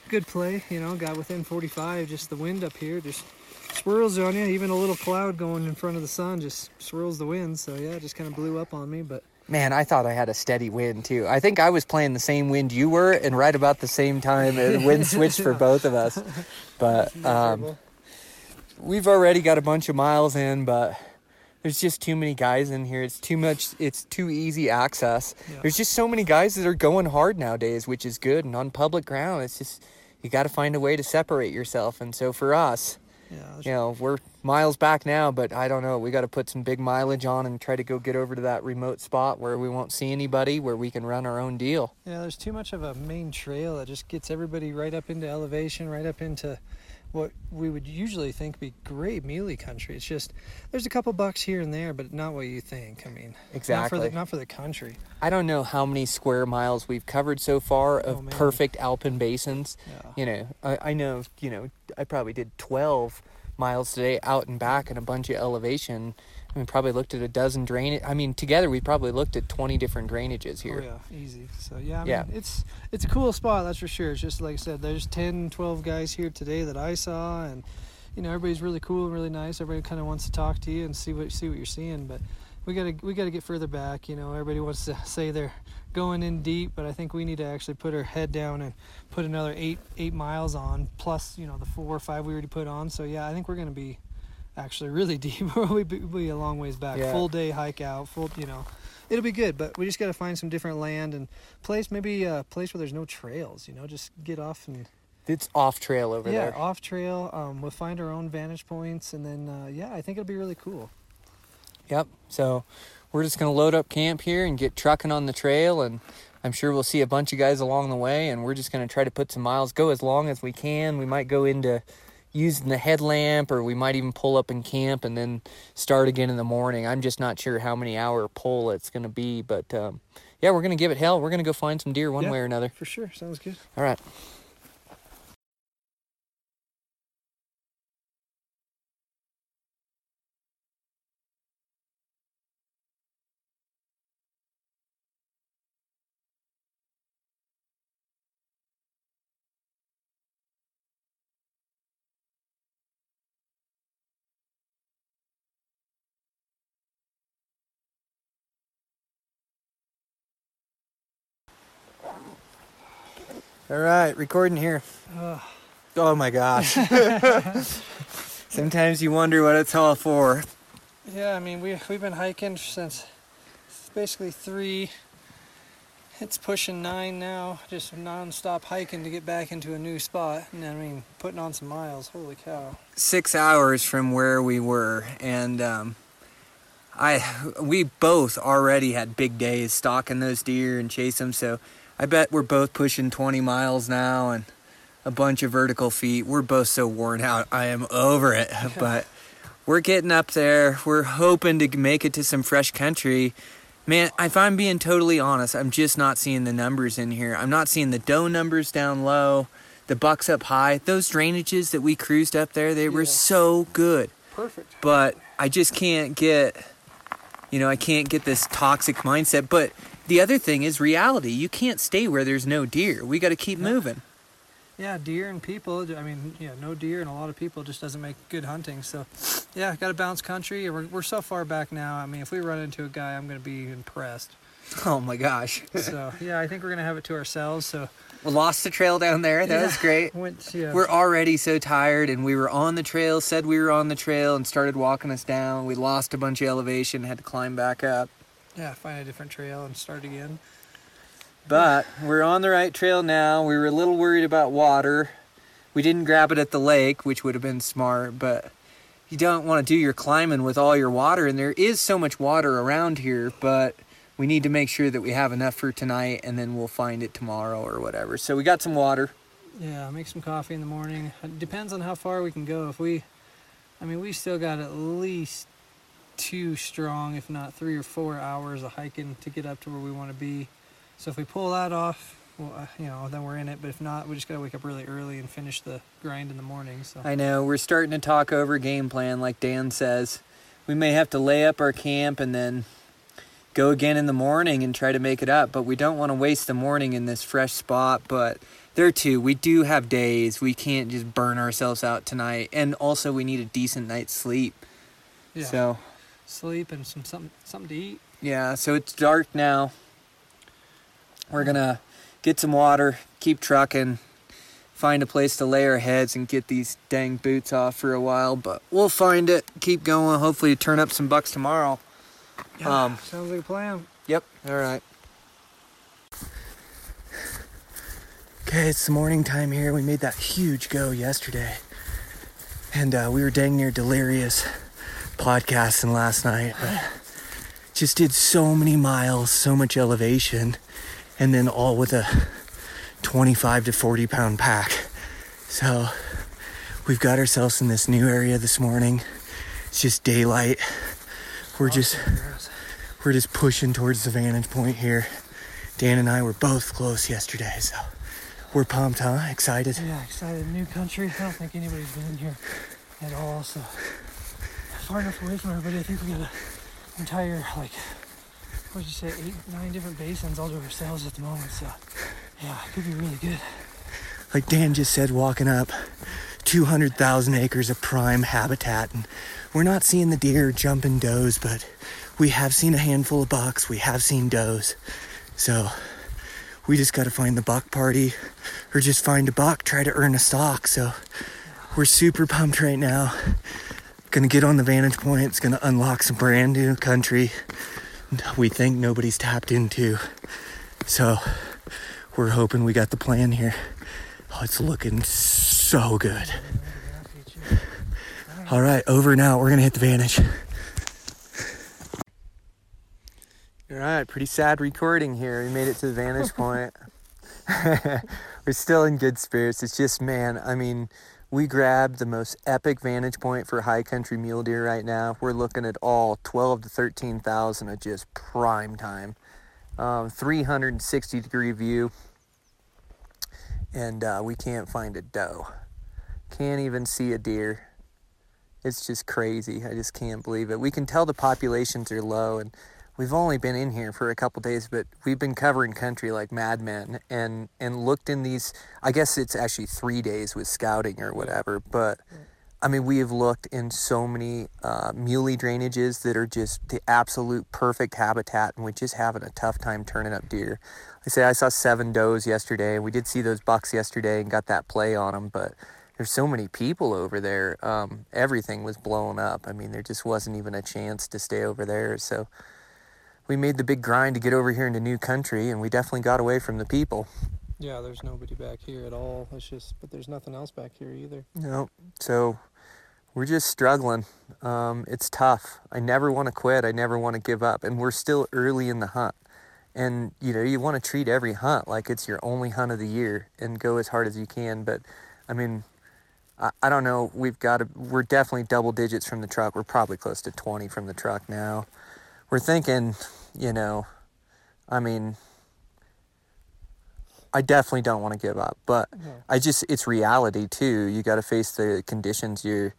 Good play, you know. Got within 45. Just the wind up here just swirls on you. Even a little cloud going in front of the sun just swirls the wind. So yeah, it just kind of blew up on me. But man, I thought I had a steady wind too. I think I was playing the same wind you were, and right about the same time, the wind switched for both of us. But um, we've already got a bunch of miles in, but there's just too many guys in here. It's too much. It's too easy access. Yeah. There's just so many guys that are going hard nowadays, which is good. And on public ground, it's just you got to find a way to separate yourself. And so for us, yeah, you know, we're miles back now, but I don't know. We got to put some big mileage on and try to go get over to that remote spot where we won't see anybody, where we can run our own deal. Yeah, there's too much of a main trail that just gets everybody right up into elevation, right up into what we would usually think be great muley country. It's just there's a couple bucks here and there, but not what you think. I mean, exactly not for the, not for the country. I don't know how many square miles we've covered so far of oh, perfect alpine basins. Yeah. You know, I, I know. You know, I probably did 12 miles today out and back and a bunch of elevation we probably looked at a dozen drainage. I mean, together we probably looked at 20 different drainages here. Oh, yeah, easy. So, yeah, I yeah. Mean, it's it's a cool spot, that's for sure. It's just like I said, there's 10, 12 guys here today that I saw, and, you know, everybody's really cool and really nice. Everybody kind of wants to talk to you and see what see what you're seeing, but we gotta we gotta get further back. You know, everybody wants to say they're going in deep, but I think we need to actually put our head down and put another eight eight miles on, plus you know the four or five we already put on. So yeah, I think we're gonna be actually really deep. we'll be, a long ways back. Yeah. Full day hike out. Full, you know, it'll be good. But we just got to find some different land and place. Maybe a place where there's no trails. You know, just get off and. It's off trail over yeah, there. Yeah, off trail. Um, we'll find our own vantage points, and then uh, yeah, I think it'll be really cool. Yep. So we're just gonna load up camp here and get trucking on the trail, and I'm sure we'll see a bunch of guys along the way, and we're just gonna try to put some miles, go as long as we can. We might go into using the headlamp or we might even pull up in camp and then start again in the morning. I'm just not sure how many hour pull it's going to be, but um, yeah, we're going to give it hell. We're going to go find some deer one yeah, way or another. For sure. Sounds good. All right. All right, recording here. Ugh. Oh my gosh. Sometimes you wonder what it's all for. Yeah, I mean, we, we've been hiking since basically three. It's pushing nine now, just non-stop hiking to get back into a new spot. And I mean, putting on some miles. Holy cow! Six hours from where we were, and um, I we both already had big days stalking those deer and chase them. So I bet we're both pushing 20 miles now and a bunch of vertical feet. We're both so worn out. I am over it. but we're getting up there. We're hoping to make it to some fresh country. Man, if I'm being totally honest, I'm just not seeing the numbers in here. I'm not seeing the doe numbers down low, the bucks up high. Those drainages that we cruised up there, they were so good. Perfect. But I just can't get, you know, I can't get this toxic mindset. But the other thing is reality. You can't stay where there's no deer. We got to keep yeah. moving. Yeah, deer and people. I mean, yeah, no deer and a lot of people just doesn't make good hunting. So, yeah, got to bounce country. We're, we're so far back now. I mean, if we run into a guy, I'm going to be impressed. Oh my gosh. so, yeah, I think we're going to have it to ourselves. So, we lost the trail down there. That yeah, was great. Went, yeah. We're already so tired, and we were on the trail, said we were on the trail, and started walking us down. We lost a bunch of elevation, had to climb back up yeah, find a different trail and start again. But we're on the right trail now. We were a little worried about water. We didn't grab it at the lake, which would have been smart, but you don't want to do your climbing with all your water. And there is so much water around here, but we need to make sure that we have enough for tonight and then we'll find it tomorrow or whatever. So we got some water. Yeah, make some coffee in the morning. It depends on how far we can go. If we, I mean, we still got at least two strong, if not three or four hours of hiking to get up to where we want to be. So if we pull that off, well, uh, you know, then we're in it. But if not, we just gotta wake up really early and finish the grind in the morning. So I know we're starting to talk over game plan, like Dan says. We may have to lay up our camp and then, go again in the morning and try to make it up. But we don't want to waste the morning in this fresh spot. But there too, we do have days. We can't just burn ourselves out tonight. And also, we need a decent night's sleep. Yeah. So, Sleep and some something something to eat. yeah, so it's dark now. We're gonna get some water, keep trucking, find a place to lay our heads and get these dang boots off for a while. But we'll find it, keep going, hopefully turn up some bucks tomorrow. Um, sounds like a plan. Yep. All right. Okay, it's the morning time here. We made that huge go yesterday. And uh, we were dang near delirious podcasting last night. But just did so many miles, so much elevation, and then all with a 25 to 40 pound pack. So we've got ourselves in this new area this morning. It's just daylight. We're just we're just pushing towards the vantage point here. Dan and I were both close yesterday, so we're pumped, huh? Excited. Yeah, excited. New country. I don't think anybody's been in here at all. So far enough away from everybody. I think we got an entire like what'd you say, eight, nine different basins all to ourselves at the moment. So yeah, it could be really good. Like Dan just said, walking up 200,000 acres of prime habitat, and we're not seeing the deer jumping does, but we have seen a handful of bucks. We have seen does. So we just got to find the buck party or just find a buck, try to earn a stock. So we're super pumped right now. Gonna get on the vantage point. It's gonna unlock some brand new country we think nobody's tapped into. So we're hoping we got the plan here. Oh, it's looking so good. All right, over now. We're gonna hit the vantage. All right, pretty sad recording here. We made it to the vantage point. We're still in good spirits. It's just, man, I mean, we grabbed the most epic vantage point for high country mule deer right now. We're looking at all 12 to 13,000 of just prime time. Um, 360 degree view. And uh, we can't find a doe. Can't even see a deer. It's just crazy. I just can't believe it. We can tell the populations are low and we've only been in here for a couple days, but we've been covering country like madmen and and looked in these. I guess it's actually three days with scouting or whatever, but. I mean, we have looked in so many uh, muley drainages that are just the absolute perfect habitat, and we're just having a tough time turning up deer. I say I saw seven does yesterday, and we did see those bucks yesterday and got that play on them, but there's so many people over there. Um, everything was blown up. I mean, there just wasn't even a chance to stay over there. So we made the big grind to get over here into new country, and we definitely got away from the people. Yeah, there's nobody back here at all. It's just, but there's nothing else back here either. No, so we're just struggling. Um, it's tough. I never want to quit. I never want to give up, and we're still early in the hunt. And you know, you want to treat every hunt like it's your only hunt of the year and go as hard as you can. But I mean, I, I don't know. We've got to. We're definitely double digits from the truck. We're probably close to 20 from the truck now. We're thinking, you know, I mean, I definitely don't want to give up, but No. I just it's reality too. You got to face the conditions you're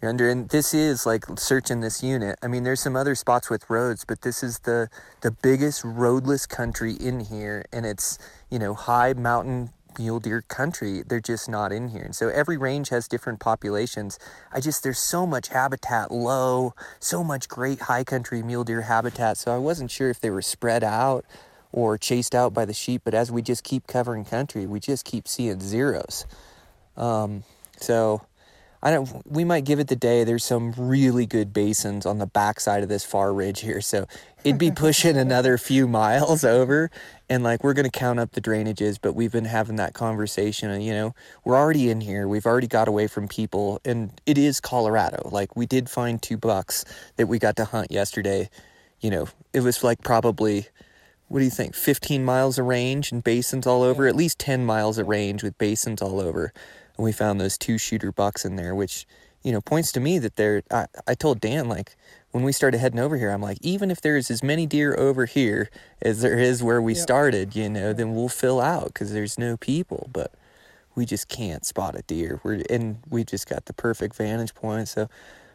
you're under, and this is like searching this unit. I mean, there's some other spots with roads, but this is the the biggest roadless country in here, and it's you know high mountain mule deer country. They're just not in here, and so every range has different populations. I just there's so much habitat low, so much great high country mule deer habitat. So I wasn't sure if they were spread out or chased out by the sheep. But as we just keep covering country, we just keep seeing zeros. Um, so I don't. We might give it the day. There's some really good basins on the backside of this far ridge here, so it'd be pushing another few miles over, and like we're gonna count up the drainages. But we've been having that conversation, and you know we're already in here. We've already got away from people, and it is Colorado. Like we did find two bucks that we got to hunt yesterday. You know, it was like probably what do you think 15 miles of range and basins all over at least 10 miles of range with basins all over and we found those two shooter bucks in there which you know points to me that they're I, I told dan like when we started heading over here i'm like even if there's as many deer over here as there is where we Yep. started you know then we'll fill out because there's no people but we just can't spot a deer we're and we just got the perfect vantage point so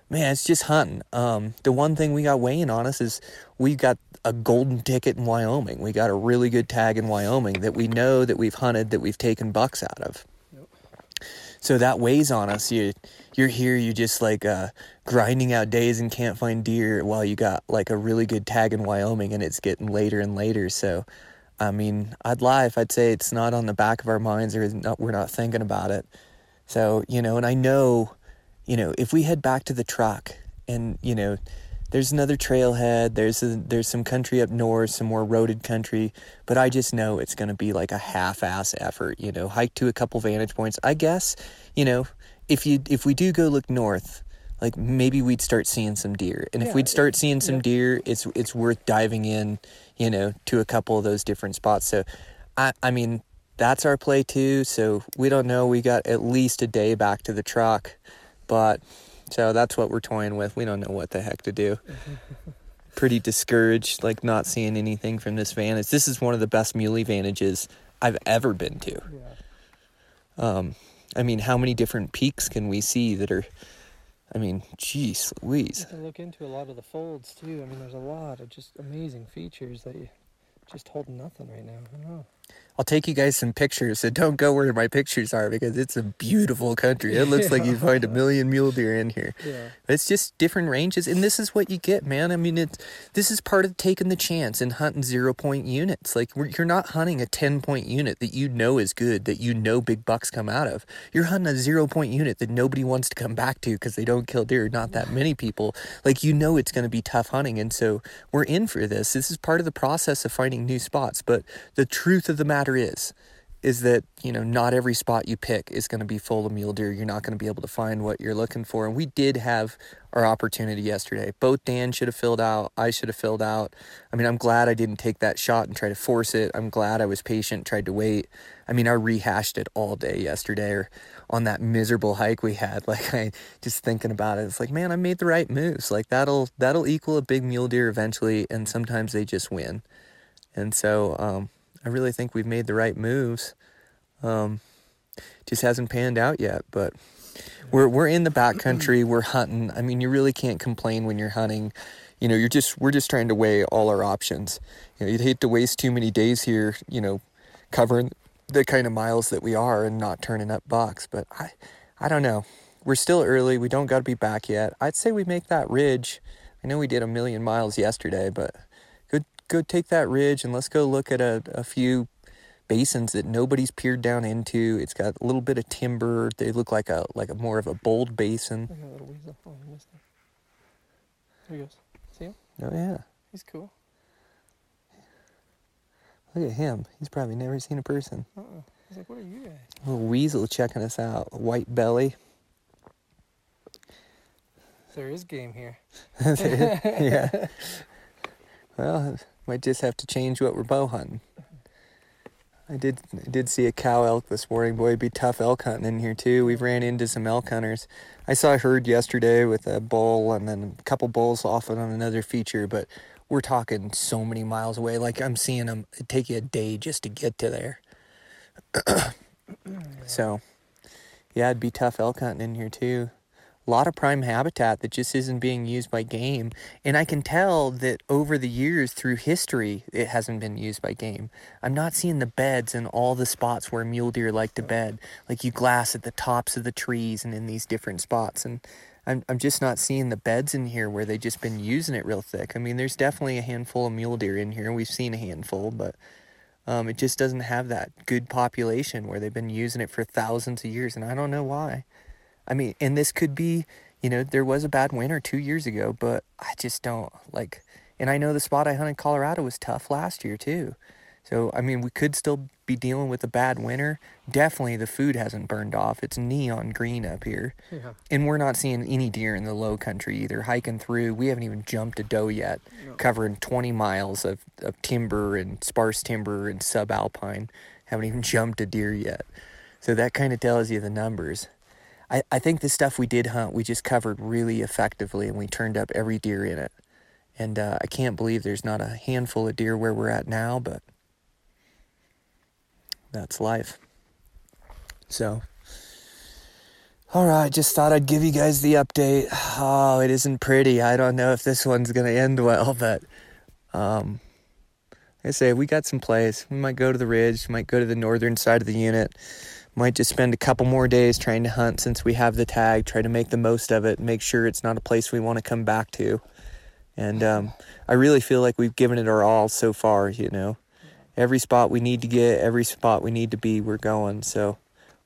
man, it's just hunting. Um, the one thing we got weighing on us is we got a golden ticket in Wyoming. We got a really good tag in Wyoming that we know that we've hunted, that we've taken bucks out of. So that weighs on us. You, you're here, you're just like uh, grinding out days and can't find deer while you got like a really good tag in Wyoming and it's getting later and later. So, I mean, I'd lie if I'd say it's not on the back of our minds or not, we're not thinking about it. So, you know, and I know you know, if we head back to the truck and, you know, there's another trailhead, there's a, there's some country up north, some more roaded country, but I just know it's going to be like a half-ass effort, you know, hike to a couple vantage points. I guess, you know, if you if we do go look north, like maybe we'd start seeing some deer. And if we'd start seeing some yeah. deer, it's it's worth diving in, you know, to a couple of those different spots. So I I mean, that's our play too. So we don't know. We got at least a day back to the truck. But so that's what we're toying with. We don't know what the heck to do. Pretty discouraged, like not seeing anything from this vantage. This is one of the best muley vantages I've ever been to. Yeah. Um, I mean, how many different peaks can we see that are? I mean, geez, Louise. You look into a lot of the folds too. I mean, there's a lot of just amazing features that you just hold nothing right now. I don't know. I'll take you guys some pictures. So don't go where my pictures are because it's a beautiful country. It looks yeah. like you find a million mule deer in here. Yeah. It's just different ranges, and this is what you get, man. I mean, it's this is part of taking the chance and hunting zero point units. Like you're not hunting a ten point unit that you know is good, that you know big bucks come out of. You're hunting a zero point unit that nobody wants to come back to because they don't kill deer. Not that many people. Like you know it's going to be tough hunting, and so we're in for this. This is part of the process of finding new spots. But the truth of the matter matter is is that you know not every spot you pick is going to be full of mule deer. You're not going to be able to find what you're looking for. And we did have our opportunity yesterday. Both dan should have filled out i should have filled out. I mean i'm glad i didn't take that shot and try to force it. I'm glad i was patient tried to wait. I mean i rehashed it all day yesterday or on that miserable hike we had. Like i just thinking about it it's like man i made the right moves. Like that'll that'll equal a big mule deer eventually and sometimes they just win. And so um I really think we've made the right moves. Um, just hasn't panned out yet, but we're we're in the backcountry. We're hunting. I mean, you really can't complain when you're hunting. You know, you're just we're just trying to weigh all our options. You know, you'd hate to waste too many days here. You know, covering the kind of miles that we are and not turning up bucks. But I, I don't know. We're still early. We don't got to be back yet. I'd say we make that ridge. I know we did a million miles yesterday, but go take that ridge and let's go look at a, a few basins that nobody's peered down into. It's got a little bit of timber. They look like a like a more of a bold basin. Look at little weasel. Oh, I missed him. There he goes. See him? Oh yeah. He's cool. Look at him. He's probably never seen a person. Uh-uh. He's like, what are you guys? A little weasel checking us out. White belly. There is game here. yeah. Well, might just have to change what we're bow hunting. I did I did see a cow elk this morning. Boy, it'd be tough elk hunting in here too. We've ran into some elk hunters. I saw a herd yesterday with a bull and then a couple bulls off on another feature, but we're talking so many miles away. Like I'm seeing them it take you a day just to get to there. so, yeah, it'd be tough elk hunting in here too a lot of prime habitat that just isn't being used by game. And I can tell that over the years through history, it hasn't been used by game. I'm not seeing the beds in all the spots where mule deer like to bed. Like you glass at the tops of the trees and in these different spots. And I'm, I'm just not seeing the beds in here where they've just been using it real thick. I mean, there's definitely a handful of mule deer in here. We've seen a handful, but um, it just doesn't have that good population where they've been using it for thousands of years. And I don't know why. I mean, and this could be, you know, there was a bad winter two years ago, but I just don't like. And I know the spot I hunted in Colorado was tough last year too. So I mean, we could still be dealing with a bad winter. Definitely, the food hasn't burned off. It's neon green up here, yeah. and we're not seeing any deer in the low country either. Hiking through, we haven't even jumped a doe yet. No. Covering 20 miles of, of timber and sparse timber and subalpine, haven't even jumped a deer yet. So that kind of tells you the numbers. I, I think the stuff we did hunt, we just covered really effectively and we turned up every deer in it. And uh, I can't believe there's not a handful of deer where we're at now, but that's life. So, All right, just thought I'd give you guys the update. Oh, it isn't pretty. I don't know if this one's gonna end well, but um, like I say we got some plays. We might go to the ridge, we might go to the northern side of the unit, might just spend a couple more days trying to hunt since we have the tag. Try to make the most of it, make sure it's not a place we want to come back to. And um, I really feel like we've given it our all so far. You know, every spot we need to get, every spot we need to be, we're going. So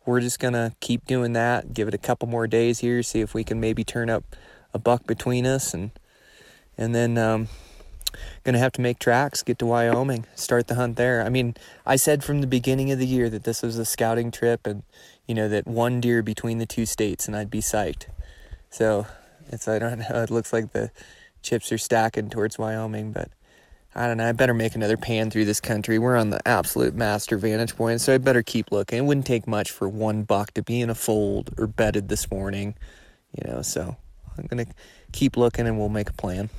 we're just gonna keep doing that give it a couple more days here see if we can maybe turn up a buck between us and and then um, gonna have to make tracks get to wyoming start the hunt there i mean i said from the beginning of the year that this was a scouting trip and you know that one deer between the two states and i'd be psyched so it's i don't know it looks like the chips are stacking towards wyoming but I don't know. I better make another pan through this country. We're on the absolute master vantage point, so I better keep looking. It wouldn't take much for one buck to be in a fold or bedded this morning, you know. So I'm gonna keep looking, and we'll make a plan.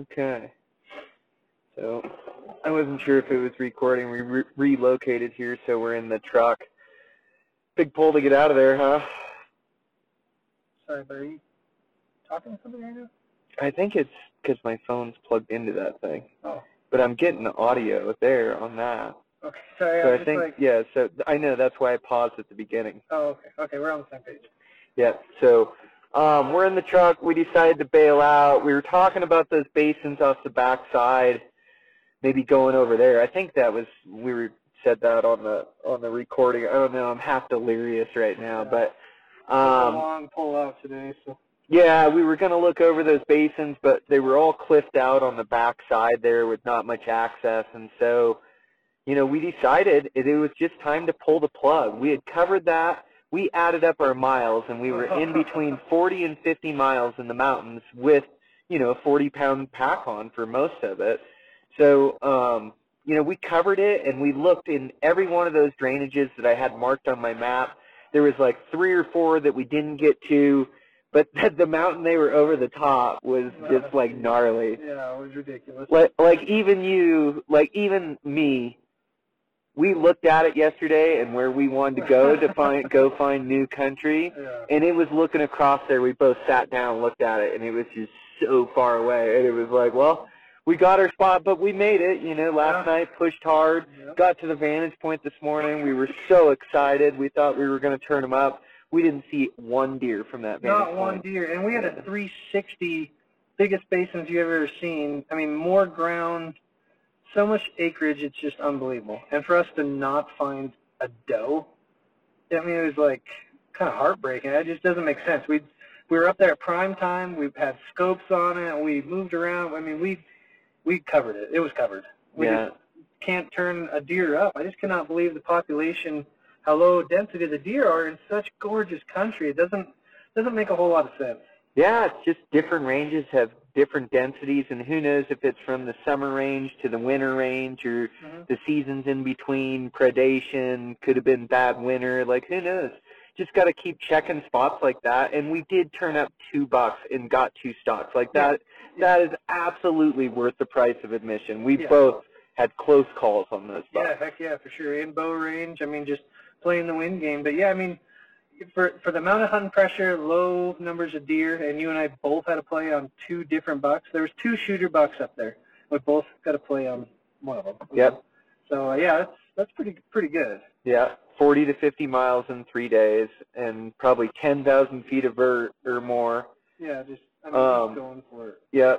Okay. So I wasn't sure if it was recording. We re- relocated here, so we're in the truck. Big pull to get out of there, huh? Sorry, but are you talking to somebody right now? I think it's because my phone's plugged into that thing. Oh. But I'm getting the audio there on that. Okay. Sorry, so I I think, like, yeah, so I know that's why I paused at the beginning. oh, okay. Okay, we're on the same page. Yeah, so um, we're in the truck. We decided to bail out. We were talking about those basins off the backside, maybe going over there. I think that was, we were, said that on the on the recording. I don't know. I'm half delirious right now, Yeah. but It's a um, long pull out today, so. Yeah, we were going to look over those basins, but they were all cliffed out on the backside there with not much access. And so, you know, we decided it, it was just time to pull the plug. We had covered that. We added up our miles, and we were in between 40 and 50 miles in the mountains with, you know, a 40-pound pack on for most of it. So, um, you know, we covered it, and we looked in every one of those drainages that I had marked on my map. There was like three or four that we didn't get to but that the mountain they were over the top was just like gnarly. Yeah, it was ridiculous. Like like even you, like even me, we looked at it yesterday and where we wanted to go to find go find new country, Yeah. and it was looking across there. We both sat down, and looked at it, and it was just so far away, and it was like, well, we got our spot, but we made it. You know, last Yeah. night pushed hard, Yeah. got to the vantage point this morning. We were so excited. We thought we were going to turn them up. We didn't see one deer from that vantage Not one point. deer, and we had a 360 biggest basins you've ever seen. I mean, more ground, so much acreage. It's just unbelievable. And for us to not find a doe, I mean, it was like kind of heartbreaking. It just doesn't make sense. We we were up there at prime time. We've had scopes on it. We moved around. I mean, we we covered it. It was covered. We Yeah. just can't turn a deer up. I just cannot believe the population, how low density the deer are in such gorgeous country. It doesn't doesn't make a whole lot of sense. Yeah, it's just different ranges have different densities, and who knows if it's from the summer range to the winter range or Mhm. the seasons in between, predation, could have been bad winter, like who knows? Just got to keep checking spots like that, and we did turn up two bucks and got two stocks. Like Yeah. that, that is absolutely worth the price of admission. We Yeah. both had close calls on those Yeah, heck yeah, for sure. In bow range, I mean, just playing the wind game. But yeah, I mean, for for the amount of hunting pressure, low numbers of deer, and you and I both had to play on two different bucks. There was two shooter bucks up there. We both got to play on one of them. Yep. So uh, yeah, that's that's pretty pretty good. Yeah, 40 to 50 miles in three days, and probably 10,000 feet of vert or more. Yeah, just I mean, Um, just going for it. Yeah.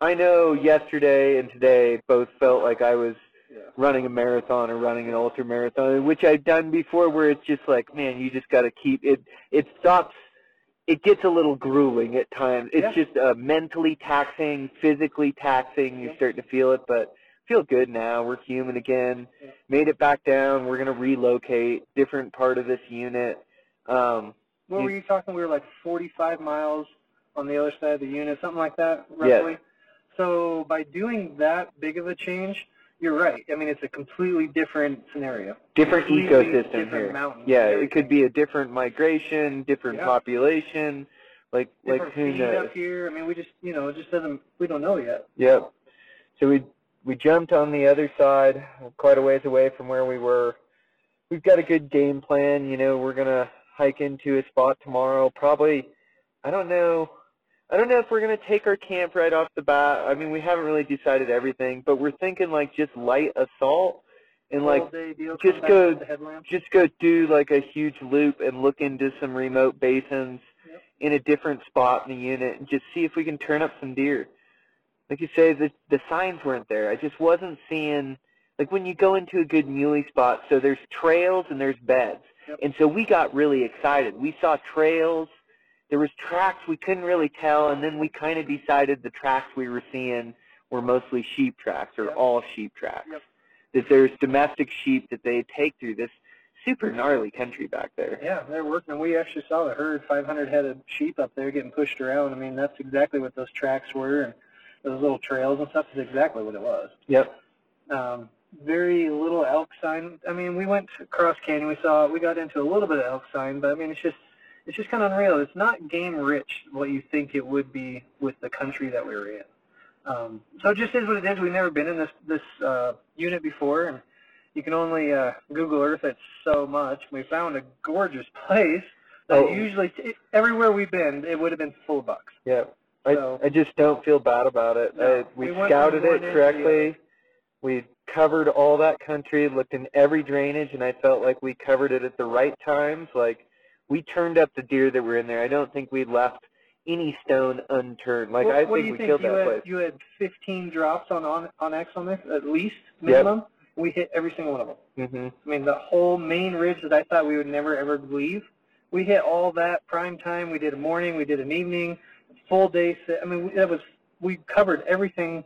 I know yesterday and today both felt like I was Yeah. running a marathon or running an ultra marathon, which I've done before where it's just like, man, you just got to keep it it stops it gets a little grueling at times. It's Yeah. just uh, mentally taxing, physically taxing. You're Yeah. starting to feel it, but feel good now. We're human again. Made it back down. We're going to relocate different part of this unit. Um What were you talking? We were like 45 miles on the other side of the unit, something like that, Yes. roughly. So by doing that big of a change, you're right. I mean, it's a completely different scenario. different Completely ecosystem different here. mountains Yeah, it could be a different migration, different Yeah. population. Like like Different who feed knows? up here. I mean, we just, you know, it just doesn't, we don't know yet. Yep. So we we jumped on the other side, quite a ways away from where we were. We've got a good game plan. You know, we're gonna hike into a spot tomorrow. Probably, I don't know. I don't know if we're gonna take our camp right off the bat. I mean, we haven't really decided everything, but we're thinking like just light assault and like just go just go do like a huge loop and look into some remote basins yep. in a different spot in the unit and just see if we can turn up some deer. Like you say, the the signs weren't there. I just wasn't seeing like when you go into a good muley spot. So there's trails and there's beds, yep. and so we got really excited. We saw trails. There was tracks we couldn't really tell, and then we kind of decided the tracks we were seeing were mostly sheep tracks or yep. all sheep tracks that there's domestic sheep that they take through this super gnarly country back there. Yeah, they're working. We actually saw the herd, 500 head of sheep up there getting pushed around. I mean, that's exactly what those tracks were, and those little trails and stuff is exactly what it was. Yep. Um, very little elk sign. I mean, we went across canyon. We saw. We got into a little bit of elk sign, but I mean, it's just it's just kind of unreal. It's not game rich what you think it would be with the country that we were in. Um, so it just is what it is. We've never been in this this uh, unit before, and you can only uh, Google Earth it so much. We found a gorgeous place that oh. usually everywhere we've been, it would have been full of bucks. Yeah, so, I I just don't feel bad about it. No, we, we scouted it correctly. We covered all that country, looked in every drainage, and I felt like we covered it at the right times. Like we turned up the deer that were in there. I don't think we left any stone unturned. Like what, I think we think killed you that had, place. You had 15 drops on on onX on this at least minimum. Yep. We hit every single one of them. Mm-hmm. I mean, the whole main ridge that I thought we would never ever leave, we hit all that prime time. We did a morning, we did an evening, full day. I mean, that was we covered everything.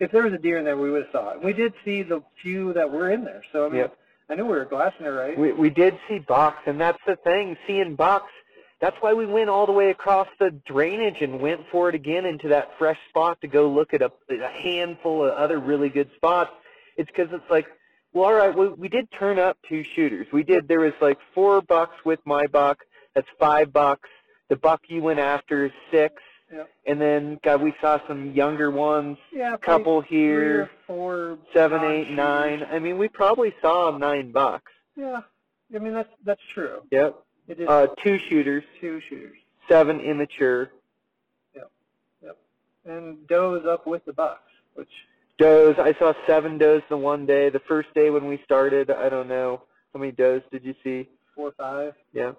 If there was a deer in there, we would have saw it. We did see the few that were in there. So I mean, yep. I knew we were glassing it right. We we did see bucks, and that's the thing. Seeing bucks that's why we went all the way across the drainage and went for it again into that fresh spot to go look at a, a handful of other really good spots. It's because it's like, well, all right, we, we did turn up two shooters. We did. There was like four bucks with my buck. That's five bucks. The buck you went after is six. Yep. And then, God, we saw some younger ones. Yeah, couple here. four. Seven, eight, nine. I mean, we probably saw nine bucks. Yeah. I mean, that's that's true. Yep. It is Uh, two shooters, two shooters. seven immature. Yep. Yep. And does up with the bucks, which Does, I saw seven does the one day. The first day when we started, I don't know. How many does did you see? four or five. Yeah.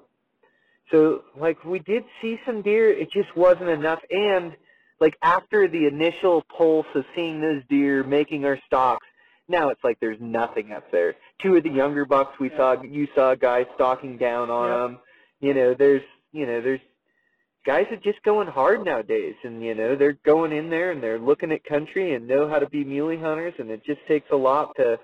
So, like, we did see some deer. It just wasn't enough. And, like, after the initial pulse of seeing those deer making our stalks, now it's like there's nothing up there. Two of the younger bucks we Yeah. saw, you saw a guy stalking down on Yeah. them. You know, there's, you know, there's guys are just going hard nowadays, and you know they're going in there and they're looking at country and know how to be muley hunters, and it just takes a lot to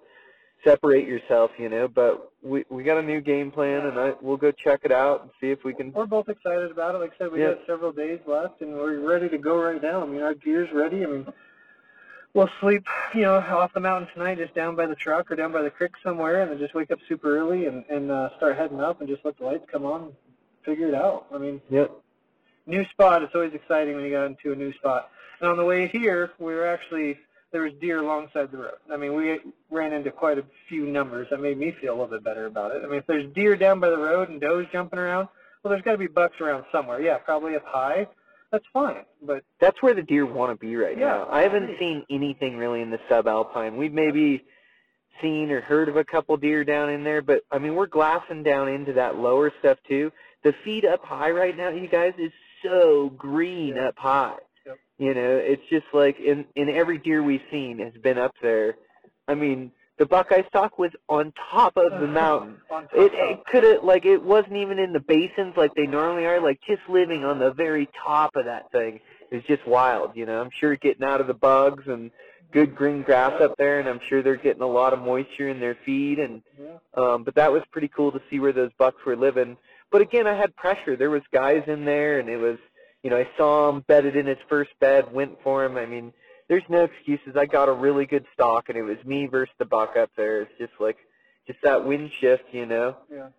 separate yourself, you know. But we we got a new game plan, and I we'll go check it out and see if we can. We're both excited about it. Like I said, we Yeah. got several days left, and we're ready to go right now. I mean, our gear's ready. I mean, we'll sleep, you know, off the mountain tonight, just down by the truck or down by the creek somewhere, and then just wake up super early and and uh, start heading up and just let the lights come on, figure it out. I mean, Yep. new spot. It's always exciting when you got into a new spot. And on the way here, we were actually there was deer alongside the road. I mean, we ran into quite a few numbers. That made me feel a little bit better about it. I mean, if there's deer down by the road and does jumping around, well, there's got to be bucks around somewhere. Yeah, probably up high. That's fine. But That's where the deer want to be right Yeah, now. I haven't right. seen anything really in the subalpine. We've maybe seen or heard of a couple deer down in there, but I mean we're glassing down into that lower stuff too. The feed up high right now, you guys, is so green Yeah. up high. You know, it's just like in in every deer we've seen has been up there. I mean, the buckeye stock was on top of the mountain. It, it could have like it wasn't even in the basins like they normally are. Like just living on the very top of that thing is just wild. You know, I'm sure getting out of the bugs and good green grass up there, and I'm sure they're getting a lot of moisture in their feed. And um, but that was pretty cool to see where those bucks were living. But again, I had pressure. There was guys in there, and it was you know I saw him bedded in his first bed, went for him. I mean, there's no excuses. I got a really good stock, and it was me versus the buck up there. It's just like just that wind shift, you know. Yeah.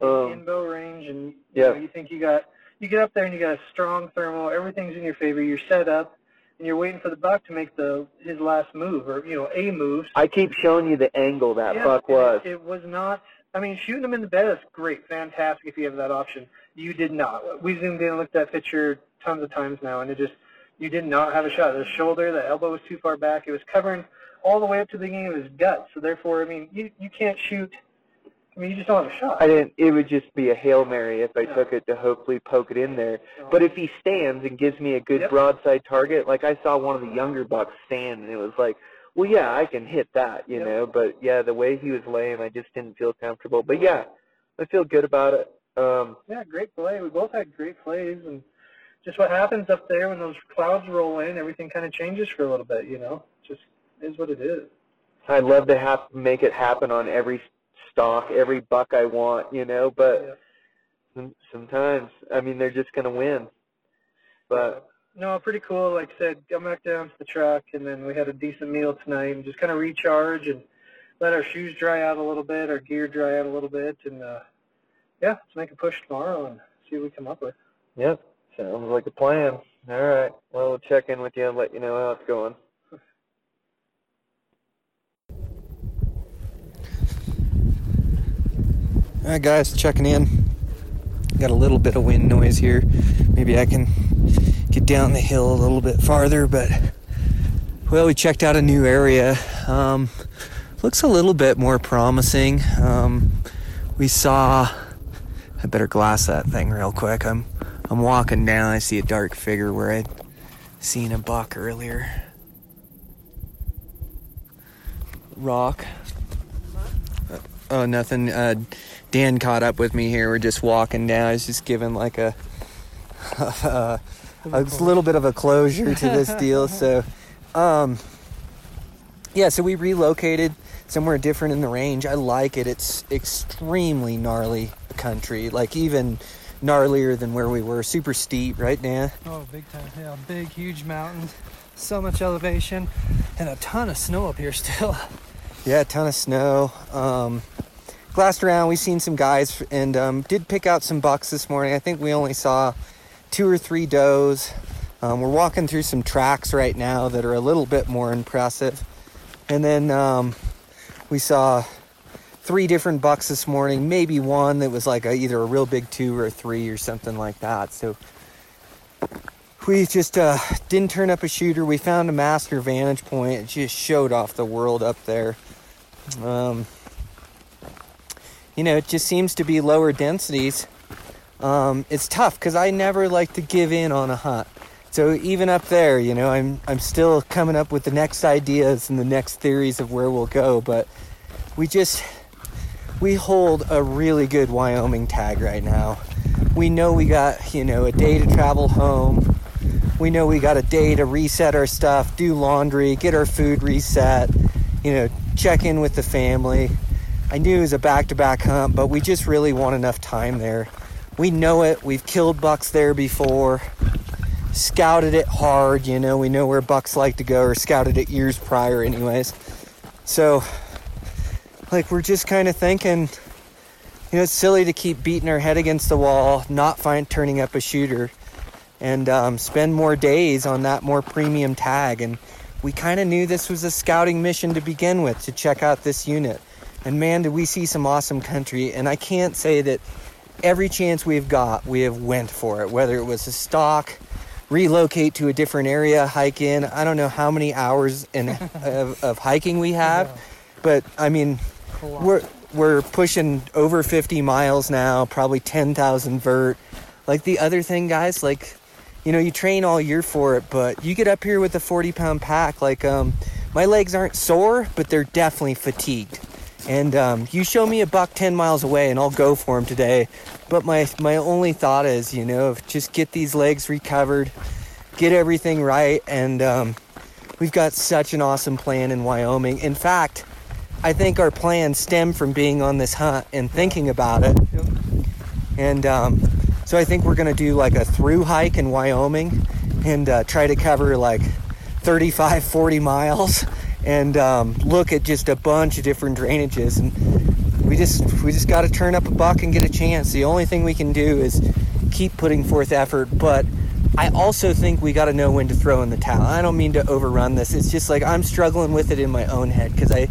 Um, in bow range, and you, yeah. know, you think you got you get up there and you got a strong thermal. Everything's in your favor. You're set up. and you're waiting for the buck to make the his last move or you know a move. I keep showing you the angle that yeah, buck was. It, it was not. I mean, shooting him in the bed is great, fantastic if you have that option. You did not. We zoomed in and looked at that picture tons of times now, and it just you did not have a shot. The shoulder, the elbow was too far back. It was covering all the way up to the beginning of his gut. So therefore, I mean, you you can't shoot. I mean, you just don't have a shot. I didn't. It would just be a hail mary if I took it to hopefully poke it in there. No. But if he stands and gives me a good yep. broadside target, like I saw one of the younger bucks stand, and it was like, well, yeah, I can hit that, you yep. know. But yeah, the way he was laying, I just didn't feel comfortable. But yeah, I feel good about it. Um, yeah, great play. We both had great plays, and just what happens up there when those clouds roll in, everything kind of changes for a little bit. You know, just is what it is. I'd love to have make it happen on every stock, every buck I want, you know. But yeah. sometimes, I mean, they're just gonna win. But no, pretty cool. Like I said, come back down to the truck, and then we had a decent meal tonight, and just kind of recharge and let our shoes dry out a little bit, our gear dry out a little bit, and uh, yeah, let's make a push tomorrow and see what we come up with. Yep. Sounds like a plan. All right. Well, we'll check in with you and let you know how it's going. All right, guys, checking in. Got a little bit of wind noise here. Maybe I can get down the hill a little bit farther, but well, we checked out a new area. Um, looks a little bit more promising. Um, we saw. I better glass that thing real quick. I'm I'm walking down. I see a dark figure where I'd seen a buck earlier. Rock. Uh, oh, nothing. Uh, Dan caught up with me here. We're just walking down. He's just giving like a, a, a little bit of a closure to this deal. So, um, yeah, so we relocated somewhere different in the range. I like it. It's extremely gnarly country. Like even gnarlier than where we were. Super steep, right, Dan? Oh, big time. Yeah, big, huge mountains. So much elevation and a ton of snow up here still. Yeah, a ton of snow. Um, glassed around. We've seen some guys and um, did pick out some bucks this morning. I think we only saw two or three does. Um, we're walking through some tracks right now that are a little bit more impressive. And then um, we saw three different bucks this morning, maybe one that was like a, either a real big two or three or something like that. So we just uh, didn't turn up a shooter. We found a master vantage point. It just showed off the world up there. Um, you know, it just seems to be lower densities. Um, it's tough because I never like to give in on a hunt. So even up there, you know, I'm I'm still coming up with the next ideas and the next theories of where we'll go. But we just we hold a really good Wyoming tag right now. We know we got, you know, a day to travel home. We know we got a day to reset our stuff, do laundry, get our food reset, you know, check in with the family. I knew it was a back to back hunt, but we just really want enough time there. We know it. We've killed bucks there before, scouted it hard, you know, we know where bucks like to go, or scouted it years prior, anyways. So like we're just kind of thinking, you know, it's silly to keep beating our head against the wall, not find turning up a shooter, and um, spend more days on that more premium tag. And we kind of knew this was a scouting mission to begin with to check out this unit. And man, did we see some awesome country! And I can't say that every chance we've got, we have went for it. Whether it was a stock, relocate to a different area, hike in. I don't know how many hours in, of, of hiking we have, but I mean, we're we're pushing over 50 miles now, probably 10,000 vert. Like the other thing, guys, like you know, you train all year for it, but you get up here with a 40 pound pack. Like, um, my legs aren't sore, but they're definitely fatigued. And um, you show me a buck 10 miles away, and I'll go for him today. But my my only thought is, you know, just get these legs recovered, get everything right, and um, we've got such an awesome plan in Wyoming. In fact, I think our plan stemmed from being on this hunt and thinking about it. And um, so I think we're going to do like a through hike in Wyoming and uh, try to cover like 35, 40 miles and um, look at just a bunch of different drainages. And we just we just got to turn up a buck and get a chance. The only thing we can do is keep putting forth effort, but I also think we got to know when to throw in the towel. I don't mean to overrun this. It's just like I'm struggling with it in my own head because I,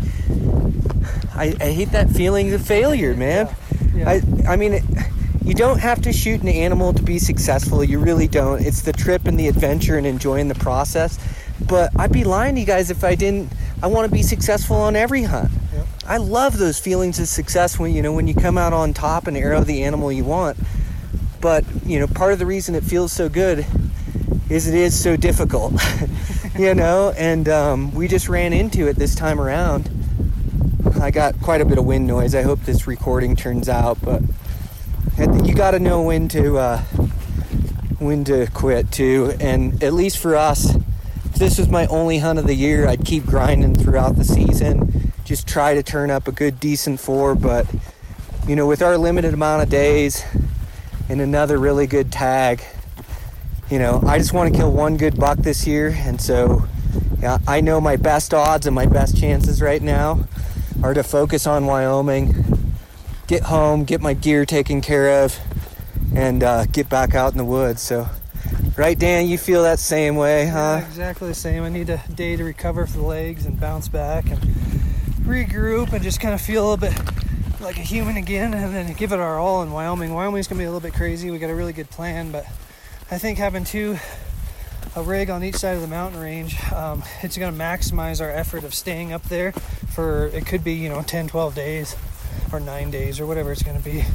I, I hate that feeling of failure, man. Yeah. Yeah. I, I mean, it, you don't have to shoot an animal to be successful. You really don't. It's the trip and the adventure and enjoying the process. But I'd be lying to you guys if I didn't. I want to be successful on every hunt. I love those feelings of success when you know when you come out on top and arrow the animal you want. But you know, part of the reason it feels so good is it is so difficult. you know, and um, we just ran into it this time around. I got quite a bit of wind noise. I hope this recording turns out, but you got to know when to uh, when to quit too. And at least for us, if this was my only hunt of the year, I'd keep grinding throughout the season. Just try to turn up a good, decent four. But you know, with our limited amount of days and another really good tag, you know, I just want to kill one good buck this year. And so, yeah, I know my best odds and my best chances right now are to focus on Wyoming get home, get my gear taken care of, and uh, get back out in the woods. So, right, Dan, you feel that same way, huh? Yeah, exactly the same. I need a day to recover for the legs and bounce back and regroup and just kind of feel a little bit like a human again and then give it our all in Wyoming. Wyoming's gonna be a little bit crazy. We got a really good plan, but I think having two a rig on each side of the mountain range um, it's going to maximize our effort of staying up there for it could be you know 10 12 days or nine days or whatever it's going to be.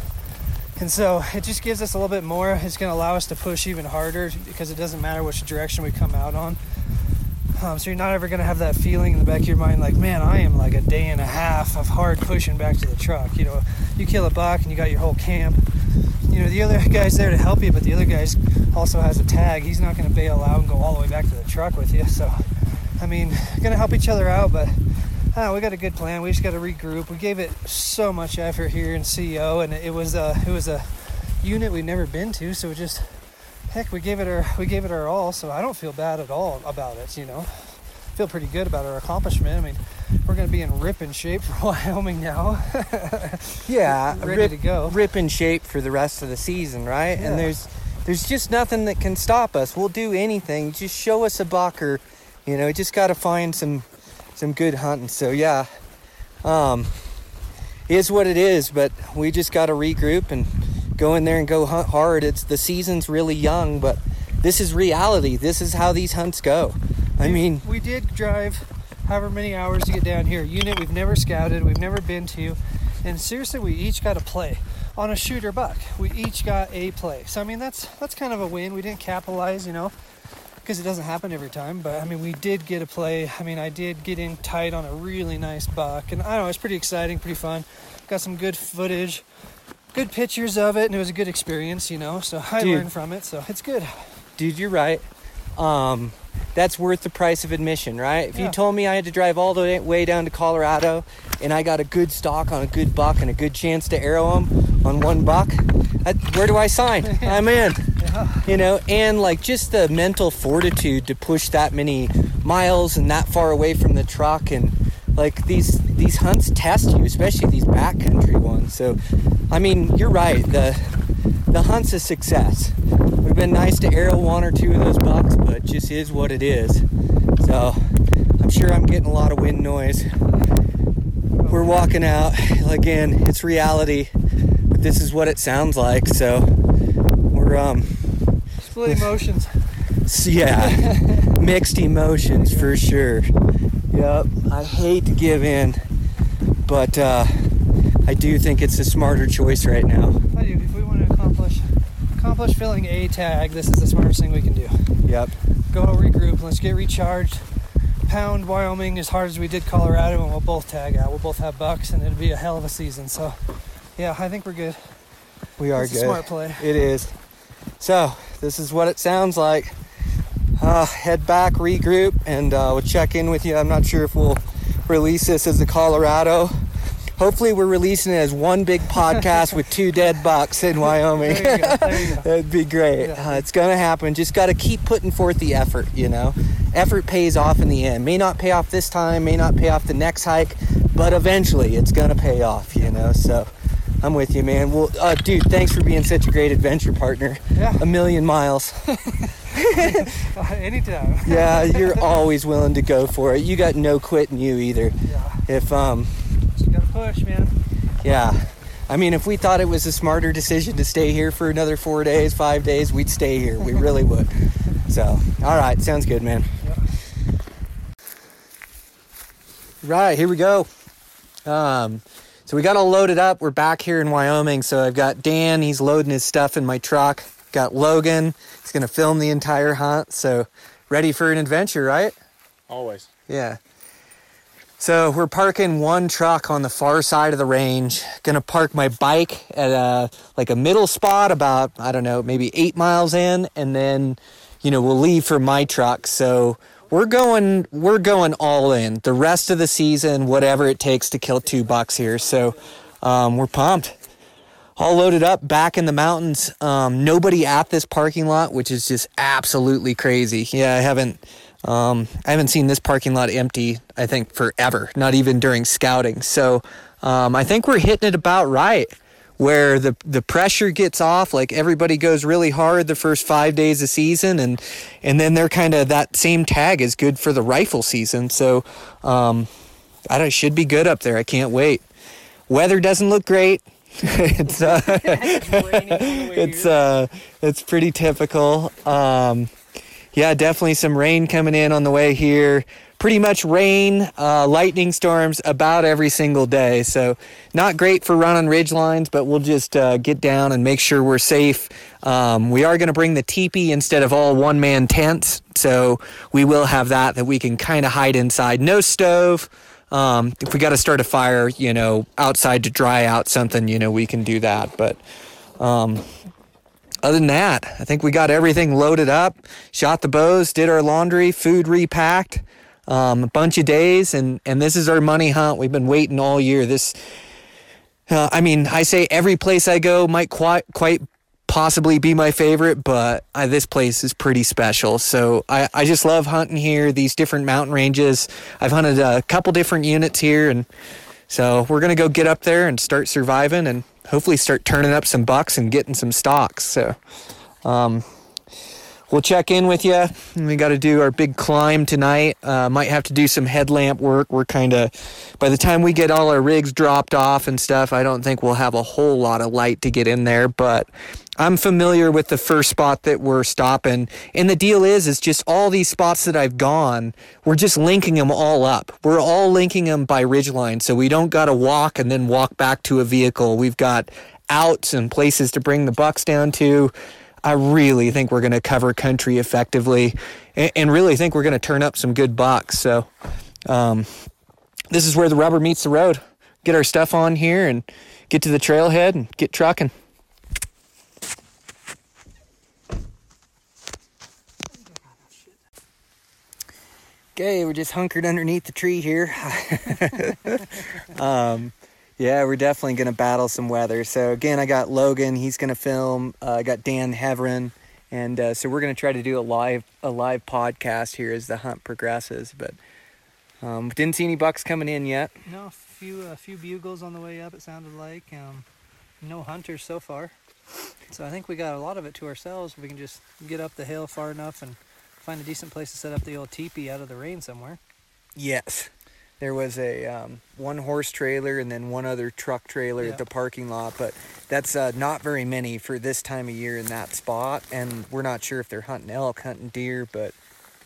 And so it just gives us a little bit more. It's going to allow us to push even harder because it doesn't matter which direction we come out on. Um, so you're not ever going to have that feeling in the back of your mind like, man, I am like a day and a half of hard pushing back to the truck. You know, you kill a buck and you got your whole camp. You know, the other guy's there to help you, but the other guy's also has a tag. He's not going to bail out and go all the way back to the truck with you. So, I mean, going to help each other out, but uh, we got a good plan. We just got to regroup. We gave it so much effort here in CO, and it was a it was a unit we've never been to. So just heck, we gave it our we gave it our all. So I don't feel bad at all about it. You know, feel pretty good about our accomplishment. I mean, we're going to be in ripping shape for Wyoming now. yeah, ready rip, to go. Rip in shape for the rest of the season, right? Yeah. And there's there's just nothing that can stop us. We'll do anything. Just show us a buck or, you know, just got to find some some good hunting. So yeah, um, is what it is. But we just got to regroup and go in there and go hunt hard. It's the season's really young, but this is reality. This is how these hunts go. I mean, we did drive however many hours to get down here. Unit we've never scouted, we've never been to, and seriously, we each got a play on a shooter buck. We each got a play. So I mean, that's that's kind of a win. We didn't capitalize, you know because it doesn't happen every time. But I mean, we did get a play. I mean, I did get in tight on a really nice buck, and I don't know, it's pretty exciting, pretty fun. Got some good footage, good pictures of it, and it was a good experience, you know. So I Dude. learned from it, so it's good. Dude, you're right. Um, that's worth the price of admission, right? If yeah. you told me I had to drive all the way down to Colorado and I got a good stock on a good buck and a good chance to arrow him on one buck, I, where do I sign? I'm in. Yeah. You know, and like just the mental fortitude to push that many miles and that far away from the truck and like these these hunts test you, especially these backcountry ones. So, I mean, you're right. The the hunt's a success. Would have been nice to arrow one or two of those bucks, but it just is what it is. So, I'm sure I'm getting a lot of wind noise. We're walking out. Again, it's reality, but this is what it sounds like. So, we're um split emotions. yeah, mixed emotions for sure. Yep, I hate to give in, but uh, I do think it's a smarter choice right now. I do. If we want to accomplish accomplish filling a tag, this is the smartest thing we can do. Yep. Go regroup. Let's get recharged. Pound Wyoming as hard as we did Colorado, and we'll both tag out. We'll both have bucks, and it'll be a hell of a season. So, yeah, I think we're good. We are it's good. smart play. It is. So this is what it sounds like. Uh, head back, regroup, and uh, we'll check in with you. I'm not sure if we'll release this as a Colorado. Hopefully, we're releasing it as one big podcast with two dead bucks in Wyoming. There you go. There you go. That'd be great. Yeah. Uh, it's gonna happen. Just got to keep putting forth the effort. You know, effort pays off in the end. May not pay off this time. May not pay off the next hike, but eventually, it's gonna pay off. You know, so. I'm with you, man. Well, uh, dude, thanks for being such a great adventure partner. Yeah. A million miles. Anytime. yeah, you're always willing to go for it. You got no quit in you either. Yeah. If um, Just gotta push, man. yeah. I mean, if we thought it was a smarter decision to stay here for another four days, five days, we'd stay here. We really would. So, all right, sounds good, man. Yep. Right, here we go. Um, so we got all loaded up. We're back here in Wyoming. So I've got Dan. He's loading his stuff in my truck. Got Logan. He's gonna film the entire hunt. So ready for an adventure, right? Always. Yeah. So we're parking one truck on the far side of the range. Gonna park my bike at a like a middle spot, about I don't know, maybe eight miles in, and then you know we'll leave for my truck. So we're going we're going all in. The rest of the season, whatever it takes to kill two bucks here. So um, we're pumped. All loaded up, back in the mountains. Um, nobody at this parking lot, which is just absolutely crazy. Yeah, I haven't um, I haven't seen this parking lot empty, I think, forever, not even during scouting. So um, I think we're hitting it about right where the, the pressure gets off, like everybody goes really hard the first five days of season, and, and then they're kind of that same tag is good for the rifle season. So um, I should be good up there. I can't wait. Weather doesn't look great. it's uh, it's uh, it's pretty typical. Um, yeah, definitely some rain coming in on the way here. Pretty much rain, uh, lightning storms about every single day. So not great for running ridge lines, but we'll just uh, get down and make sure we're safe. Um, we are going to bring the teepee instead of all one man tents, so we will have that that we can kind of hide inside. No stove. Um, if we got to start a fire, you know, outside to dry out something, you know, we can do that. But um, other than that, I think we got everything loaded up, shot the bows, did our laundry, food repacked, um, a bunch of days, and and this is our money hunt. We've been waiting all year. This, uh, I mean, I say every place I go might quite quite possibly be my favorite, but uh, this place is pretty special. So I, I just love hunting here, these different mountain ranges. I've hunted a couple different units here, and so we're gonna go get up there and start surviving, and hopefully start turning up some bucks and getting some stocks. So. Um, We'll check in with you. We got to do our big climb tonight. Uh, might have to do some headlamp work. We're kind of, by the time we get all our rigs dropped off and stuff, I don't think we'll have a whole lot of light to get in there. But I'm familiar with the first spot that we're stopping. And the deal is, is just all these spots that I've gone, we're just linking them all up. We're all linking them by ridgeline. So we don't got to walk and then walk back to a vehicle. We've got outs and places to bring the bucks down to. I really think we're going to cover country effectively and, and really think we're going to turn up some good bucks. So, um, this is where the rubber meets the road. Get our stuff on here and get to the trailhead and get trucking. Okay, we're just hunkered underneath the tree here. um, yeah, we're definitely going to battle some weather. So again, I got Logan. He's going to film. Uh, I got Dan Heverin, and uh, so we're going to try to do a live a live podcast here as the hunt progresses. But um, didn't see any bucks coming in yet. No, a few a few bugles on the way up. It sounded like um, no hunters so far. So I think we got a lot of it to ourselves. We can just get up the hill far enough and find a decent place to set up the old teepee out of the rain somewhere. Yes. There was a um, one horse trailer and then one other truck trailer Yeah. at the parking lot, but that's uh, not very many for this time of year in that spot. And we're not sure if they're hunting elk, hunting deer, but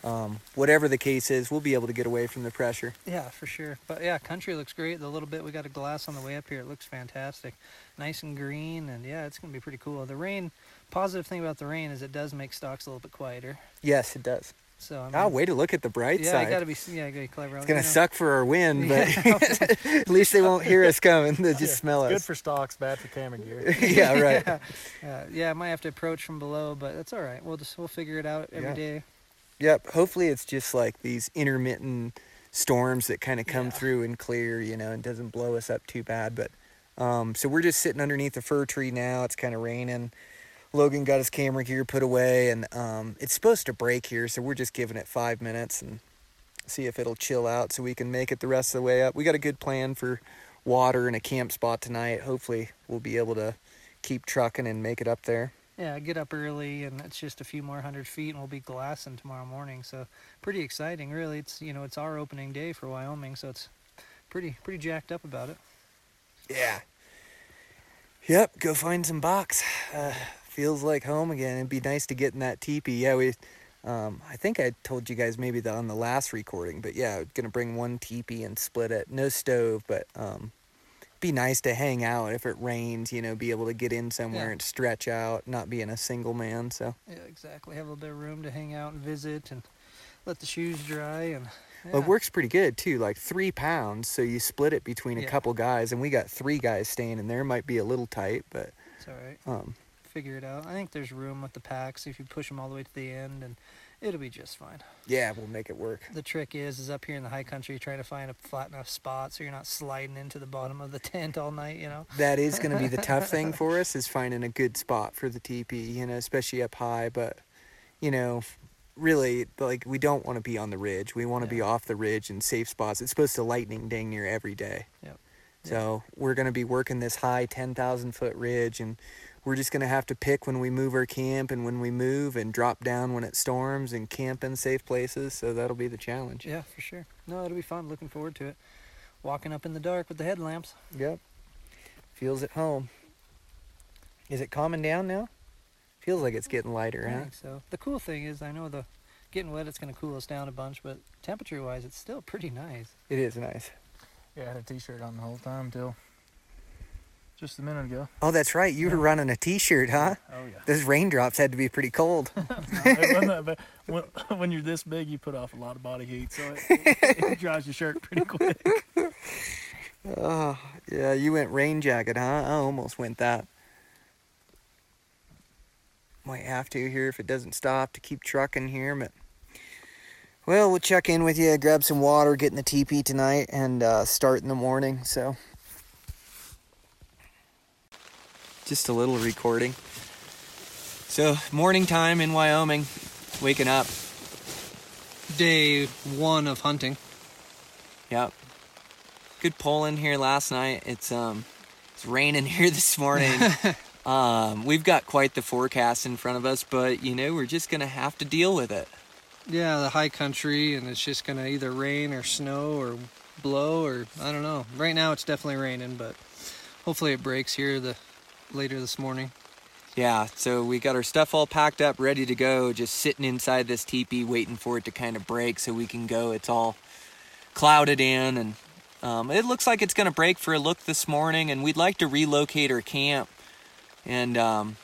um, whatever the case is, we'll be able to get away from the pressure. Yeah, for sure. But yeah, country looks great. The little bit we got a glass on the way up here, it looks fantastic. Nice and green, and yeah, it's gonna be pretty cool. The rain, positive thing about the rain is it does make stocks a little bit quieter. Yes, it does. So I mean, Ah, way to look at the bright yeah, side. I gotta be yeah, gotta be clever. it's gonna suck for our wind, but at least they won't hear us coming. They'll just smell us. Good for stocks, bad for camera gear. yeah, right. yeah, yeah, yeah, I might have to approach from below, but that's all right. We'll just we'll figure it out every Yeah. day. Yep. Hopefully, it's just like these intermittent storms that kind of come Yeah. through and clear, you know, and doesn't blow us up too bad. But um, so we're just sitting underneath a fir tree now. It's kind of raining. Logan got his camera gear put away, and um, it's supposed to break here, so we're just giving it five minutes and see if it'll chill out so we can make it the rest of the way up. We got a good plan for water and a camp spot tonight. Hopefully, we'll be able to keep trucking and make it up there. Yeah, get up early, and it's just a few more hundred feet, and we'll be glassing tomorrow morning. So pretty exciting, really. It's you know it's our opening day for Wyoming, so it's pretty pretty jacked up about it. Yeah. Yep, go find some box. Uh, feels like home again. It'd be nice to get in that teepee. Yeah, we. Um, I think I told you guys maybe the, on the last recording, but yeah, gonna bring one teepee and split it. No stove, but um, be nice to hang out if it rains. You know, be able to get in somewhere Yeah. and stretch out, not being a single man. So. Yeah, exactly. Have a little bit of room to hang out and visit, and let the shoes dry, and Well, yeah. it works pretty good too, like three pounds. So you split it between a Yeah. couple guys, and we got three guys staying in there. Might be a little tight, but It's all right. um, Figure it out. I think there's room with the packs if you push them all the way to the end, and it'll be just fine. yeah, we'll make it work. The trick is, is up here in the high country, trying to find a flat enough spot so you're not sliding into the bottom of the tent all night. You know. That is going to be the tough thing for us is finding a good spot for the teepee, you know, especially up high. But you know, really, like we don't want to be on the ridge. We want to be off the ridge in safe spots. It's supposed to lightning dang near every day. Yep. So we're going to be working this high 10,000 foot ridge, and we're just going to have to pick when we move our camp and when we move, and drop down when it storms, and camp in safe places. So that'll be the challenge. Yeah, for sure. No, it'll be fun. Looking forward to it. Walking up in the dark with the headlamps. Yep. Feels at home. Is it calming down now? Feels like it's getting lighter, I huh? think so. The cool thing is, I know the getting wet, it's going to cool us down a bunch, but temperature-wise, it's still pretty nice. It is nice. Yeah, I had a t-shirt on the whole time till just a minute ago. Oh, that's right. You were running a t-shirt, huh? Oh yeah. Those raindrops had to be pretty cold. it bad. When, when you're this big, you put off a lot of body heat, so it, it dries your shirt pretty quick. oh, yeah, you went rain jacket, huh? I almost went that. Might have to here if it doesn't stop to keep trucking here, but well, we'll check in with you, grab some water, get in the teepee tonight, and uh, start in the morning. So, just a little recording. So, morning time in Wyoming, waking up. Day one of hunting. Yep. Good pull in here last night. It's um it's raining here this morning. um we've got quite the forecast in front of us, but you know, we're just going to have to deal with it. Yeah, the high country, and it's just going to either rain or snow or blow or I don't know. Right now, it's definitely raining, but hopefully it breaks here the later this morning. Yeah, so we got our stuff all packed up, ready to go, just sitting inside this teepee waiting for it to kind of break so we can go. It's all clouded in and um, it looks like it's going to break for a look this morning and we'd like to relocate our camp and um,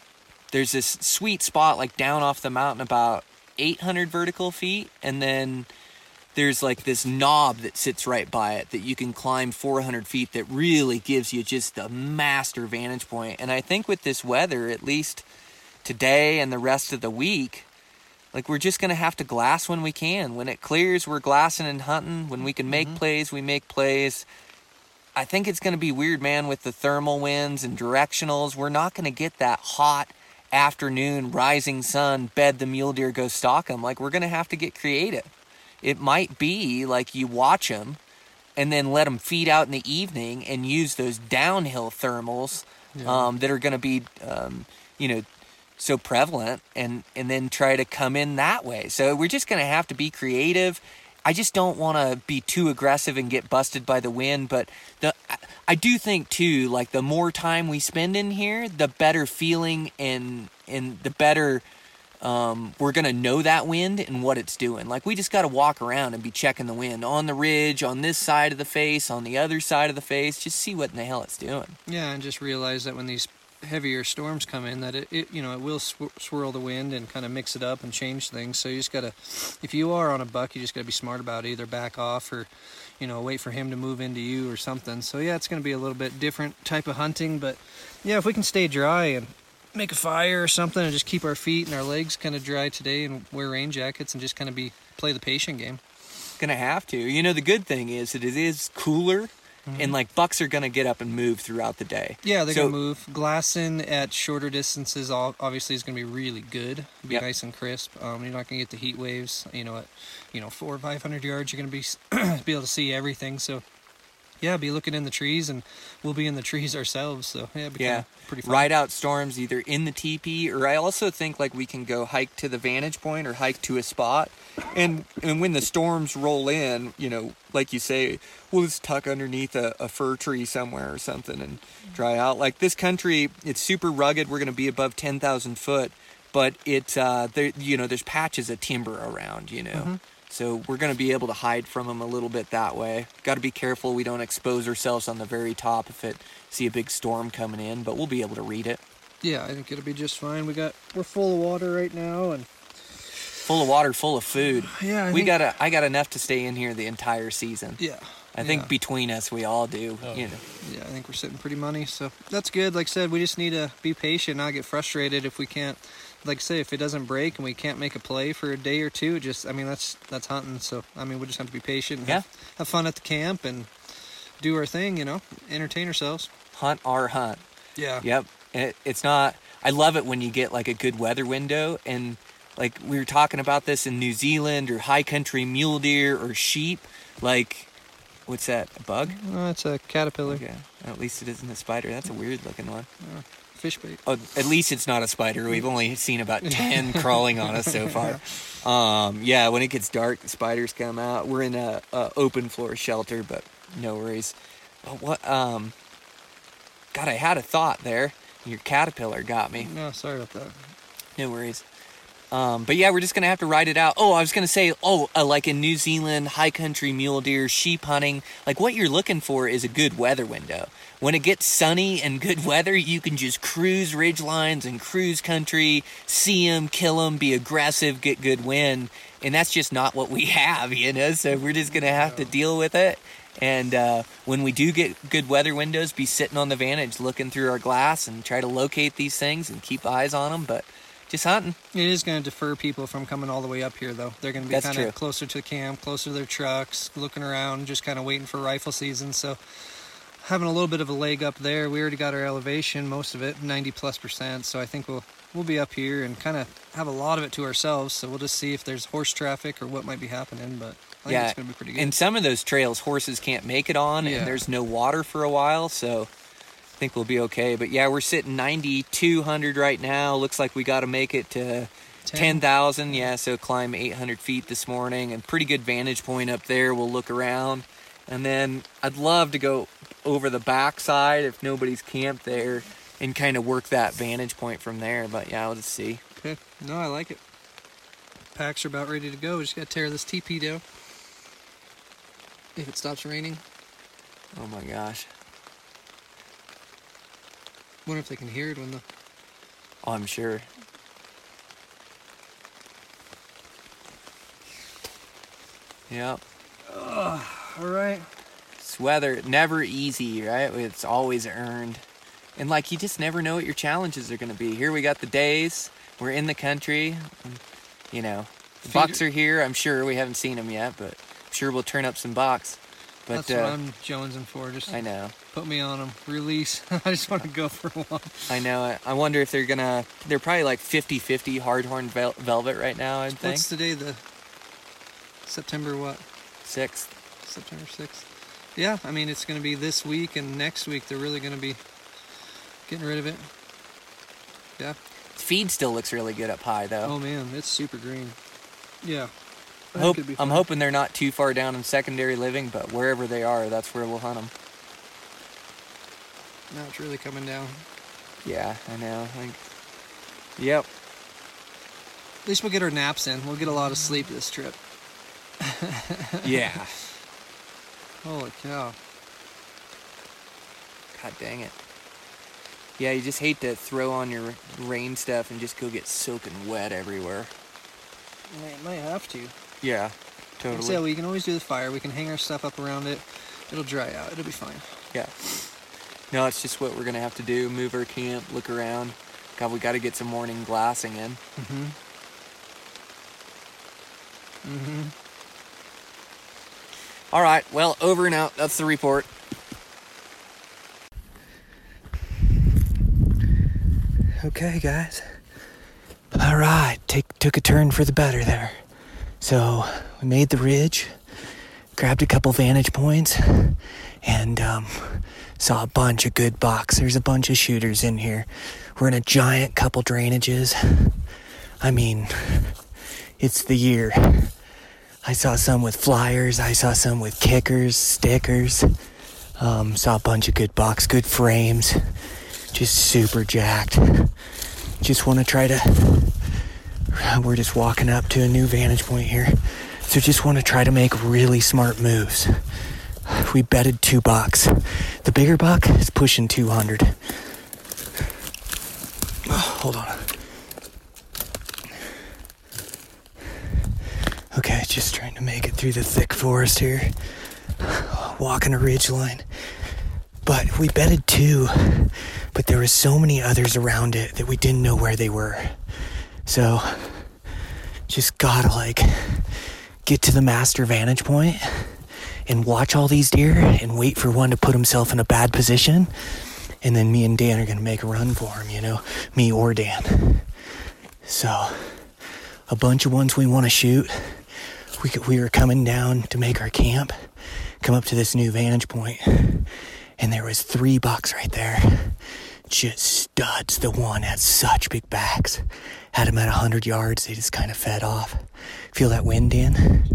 there's this sweet spot like down off the mountain about 800 vertical feet and then there's like this knob that sits right by it that you can climb 400 feet that really gives you just a master vantage point. and i think with this weather at least today and the rest of the week like we're just gonna have to glass when we can. When it clears we're glassing and hunting. When we can make mm-hmm. plays we make plays. I think it's gonna be weird man with the thermal winds and directionals. We're not gonna get that hot afternoon rising sun bed the mule deer go stalk them like we're gonna have to get creative it might be like you watch them and then let them feed out in the evening and use those downhill thermals um, that are going to be um, you know so prevalent and and then try to come in that way. So we're just going to have to be creative. I just don't want to be too aggressive and get busted by the wind but the I- i do think too like the more time we spend in here the better feeling and and the better um, we're gonna know that wind and what it's doing. Like we just gotta walk around and be checking the wind on the ridge, on this side of the face, on the other side of the face. Just see what in the hell it's doing. Yeah, and just realize that when these heavier storms come in, that it, it you know it will sw- swirl the wind and kind of mix it up and change things. So you just gotta, if you are on a buck, you just gotta be smart about it. Either back off or, you know, wait for him to move into you or something. So yeah, it's gonna be a little bit different type of hunting, but yeah, if we can stay dry and make a fire or something and just keep our feet and our legs kind of dry today and wear rain jackets and just kind of be play the patient game. Gonna have to. You know, the good thing is that it is cooler, and like bucks are gonna get up and move throughout the day. Yeah, they're So- gonna move. Glassing at shorter distances, ob- obviously, is gonna be really good. Be Yep. nice and crisp. Um, you're not gonna get the heat waves. You know, at you know four or five hundred yards, you're gonna be be able to see everything. So yeah, be looking in the trees, and we'll be in the trees ourselves. So yeah, Yeah, pretty fun. ride out storms either in the teepee or I also think like we can go hike to the vantage point or hike to a spot, and and when the storms roll in, you know, like you say, we'll just tuck underneath a, a fir tree somewhere or something and dry out. Like this country, it's super rugged. We're gonna be above ten thousand foot, but it's uh, there, you know, there's patches of timber around, you know. So we're going to be able to hide from them a little bit that way. Got to be careful we don't expose ourselves on the very top if it see a big storm coming in, but we'll be able to read it. Yeah, I think it'll be just fine. We got we're full of water right now, and Full of water, full of food. yeah, I we think- got to I got enough to stay in here the entire season. yeah. I think between us we all do, oh. you know. Yeah, I think we're sitting pretty money, so that's good. Like I said, we just need to be patient, not get frustrated if we can't. Like I say, if it doesn't break and we can't make a play for a day or two, just I mean that's that's hunting. So I mean we just have to be patient. And have, have fun at the camp and do our thing. You know, entertain ourselves. Hunt our hunt. Yeah. Yep. It, it's not. I love it when you get like a good weather window and like we were talking about this in New Zealand or high country mule deer or sheep. Like, what's that? A bug? Oh, it's a caterpillar, Okay. At least it isn't a spider. That's a weird looking one. Fish bait. Oh, at least it's not a spider. We've only seen about 10 crawling on us so far. Um, yeah, when it gets dark, the spiders come out. We're in a, a open floor shelter, but no worries. But what, um, God, I had a thought there. Your caterpillar got me. No, sorry about that. No worries. Um, but yeah, we're just gonna have to ride it out. Oh, I was gonna say, oh, uh, like in New Zealand, high country mule deer, sheep hunting. Like what you're looking for is a good weather window. When it gets sunny and good weather, you can just cruise ridge lines and cruise country, see them, kill them, be aggressive, get good wind, and that's just not what we have, you know. So we're just gonna have to deal with it. And uh, when we do get good weather windows, be sitting on the vantage, looking through our glass, and try to locate these things and keep eyes on them. But just hunting. It is going to defer people from coming all the way up here, though. They're going to be kind of closer to the camp, closer to their trucks, looking around, just kind of waiting for rifle season. So, having a little bit of a leg up there. We already got our elevation, most of it, 90 plus percent. So I think we'll we'll be up here and kind of have a lot of it to ourselves. So we'll just see if there's horse traffic or what might be happening. But I think it's going to be pretty good. And some of those trails horses can't make it on, Yeah. and there's no water for a while, so I think we'll be okay. But yeah, we're sitting 9,200 right now. Looks like we got to make it to 10,000. Yeah, so climb 800 feet this morning, and pretty good vantage point up there. We'll look around, and then I'd love to go over the backside if nobody's camped there, and kind of work that vantage point from there. But yeah, I'll just see. Okay. No, I like it. Packs are about ready to go. We just got to tear this TP down. If it stops raining, Oh my gosh. wonder if they can hear it when the. Oh, I'm sure. Yep. All right. It's weather, never easy, right? It's always earned. And like you just never know what your challenges are going to be. Here we got the days. We're in the country. You know, the bucks are here. I'm sure we haven't seen them yet, but I'm sure we'll turn up some bucks. But That's what uh, I'm jonesing for. Just I know. put me on them. Release. I just want to go for a while. I know. I- wonder if they're to they're probably like 50-50 hardhorn vel- velvet right now, I think. What's today? The September what? 6th. September sixth. Yeah, I mean it's going to be this week and next week. They're really going to be getting rid of it. Yeah. Feed still looks really good up high though. Oh man, it's super green. Yeah. I Hope, think I'm hoping they're not too far down in secondary living, but wherever they are, that's where we'll hunt them. Now it's really coming down. Yeah, I know. Like, yep. At least we'll get our naps in. We'll get a lot of sleep this trip. Yeah. Holy cow. God dang it. Yeah, you just hate to throw on your rain stuff and just go get soaking wet everywhere. Might, might have to. Yeah, totally. said, we can always do the fire. We can hang our stuff up around it. It'll dry out. It'll be fine. yeah. No, it's just what we're gonna have to do. Move our camp, look around. God, we got to get some morning glassing in. Mm-hmm. Mm-hmm. All right. Well, over and out. That's the report. Okay, guys. All right, take took a turn for the better there. So we made the ridge, grabbed a couple vantage points, and um, saw a bunch of good. There's a bunch of shooters in here. We're in a giant couple drainages. I mean, it's the year. I saw some with flyers. I saw some with kickers, stickers. Um, saw a bunch of good bucks, good frames. Just super jacked. Just want to try to. We're just walking up to a new vantage point here. So just want to try to make really smart moves. We bedded two bucks. The bigger buck is pushing 200. Oh, hold on. Okay, just trying to make it through the thick forest here. Walking a ridge line. But we bedded two, but there were so many others around it that we didn't know where they were. So, just gotta like get to the master vantage point and watch all these deer and wait for one to put himself in a bad position. And then me and Dan are gonna make a run for him, you know, me or Dan. So, a bunch of ones we wanna shoot. We, we were coming down to make our camp, come up to this new vantage point, and there was three bucks right there. Just studs. The one had such big backs. Had him at 100 yards. They just kind of fed off. Feel that wind, in?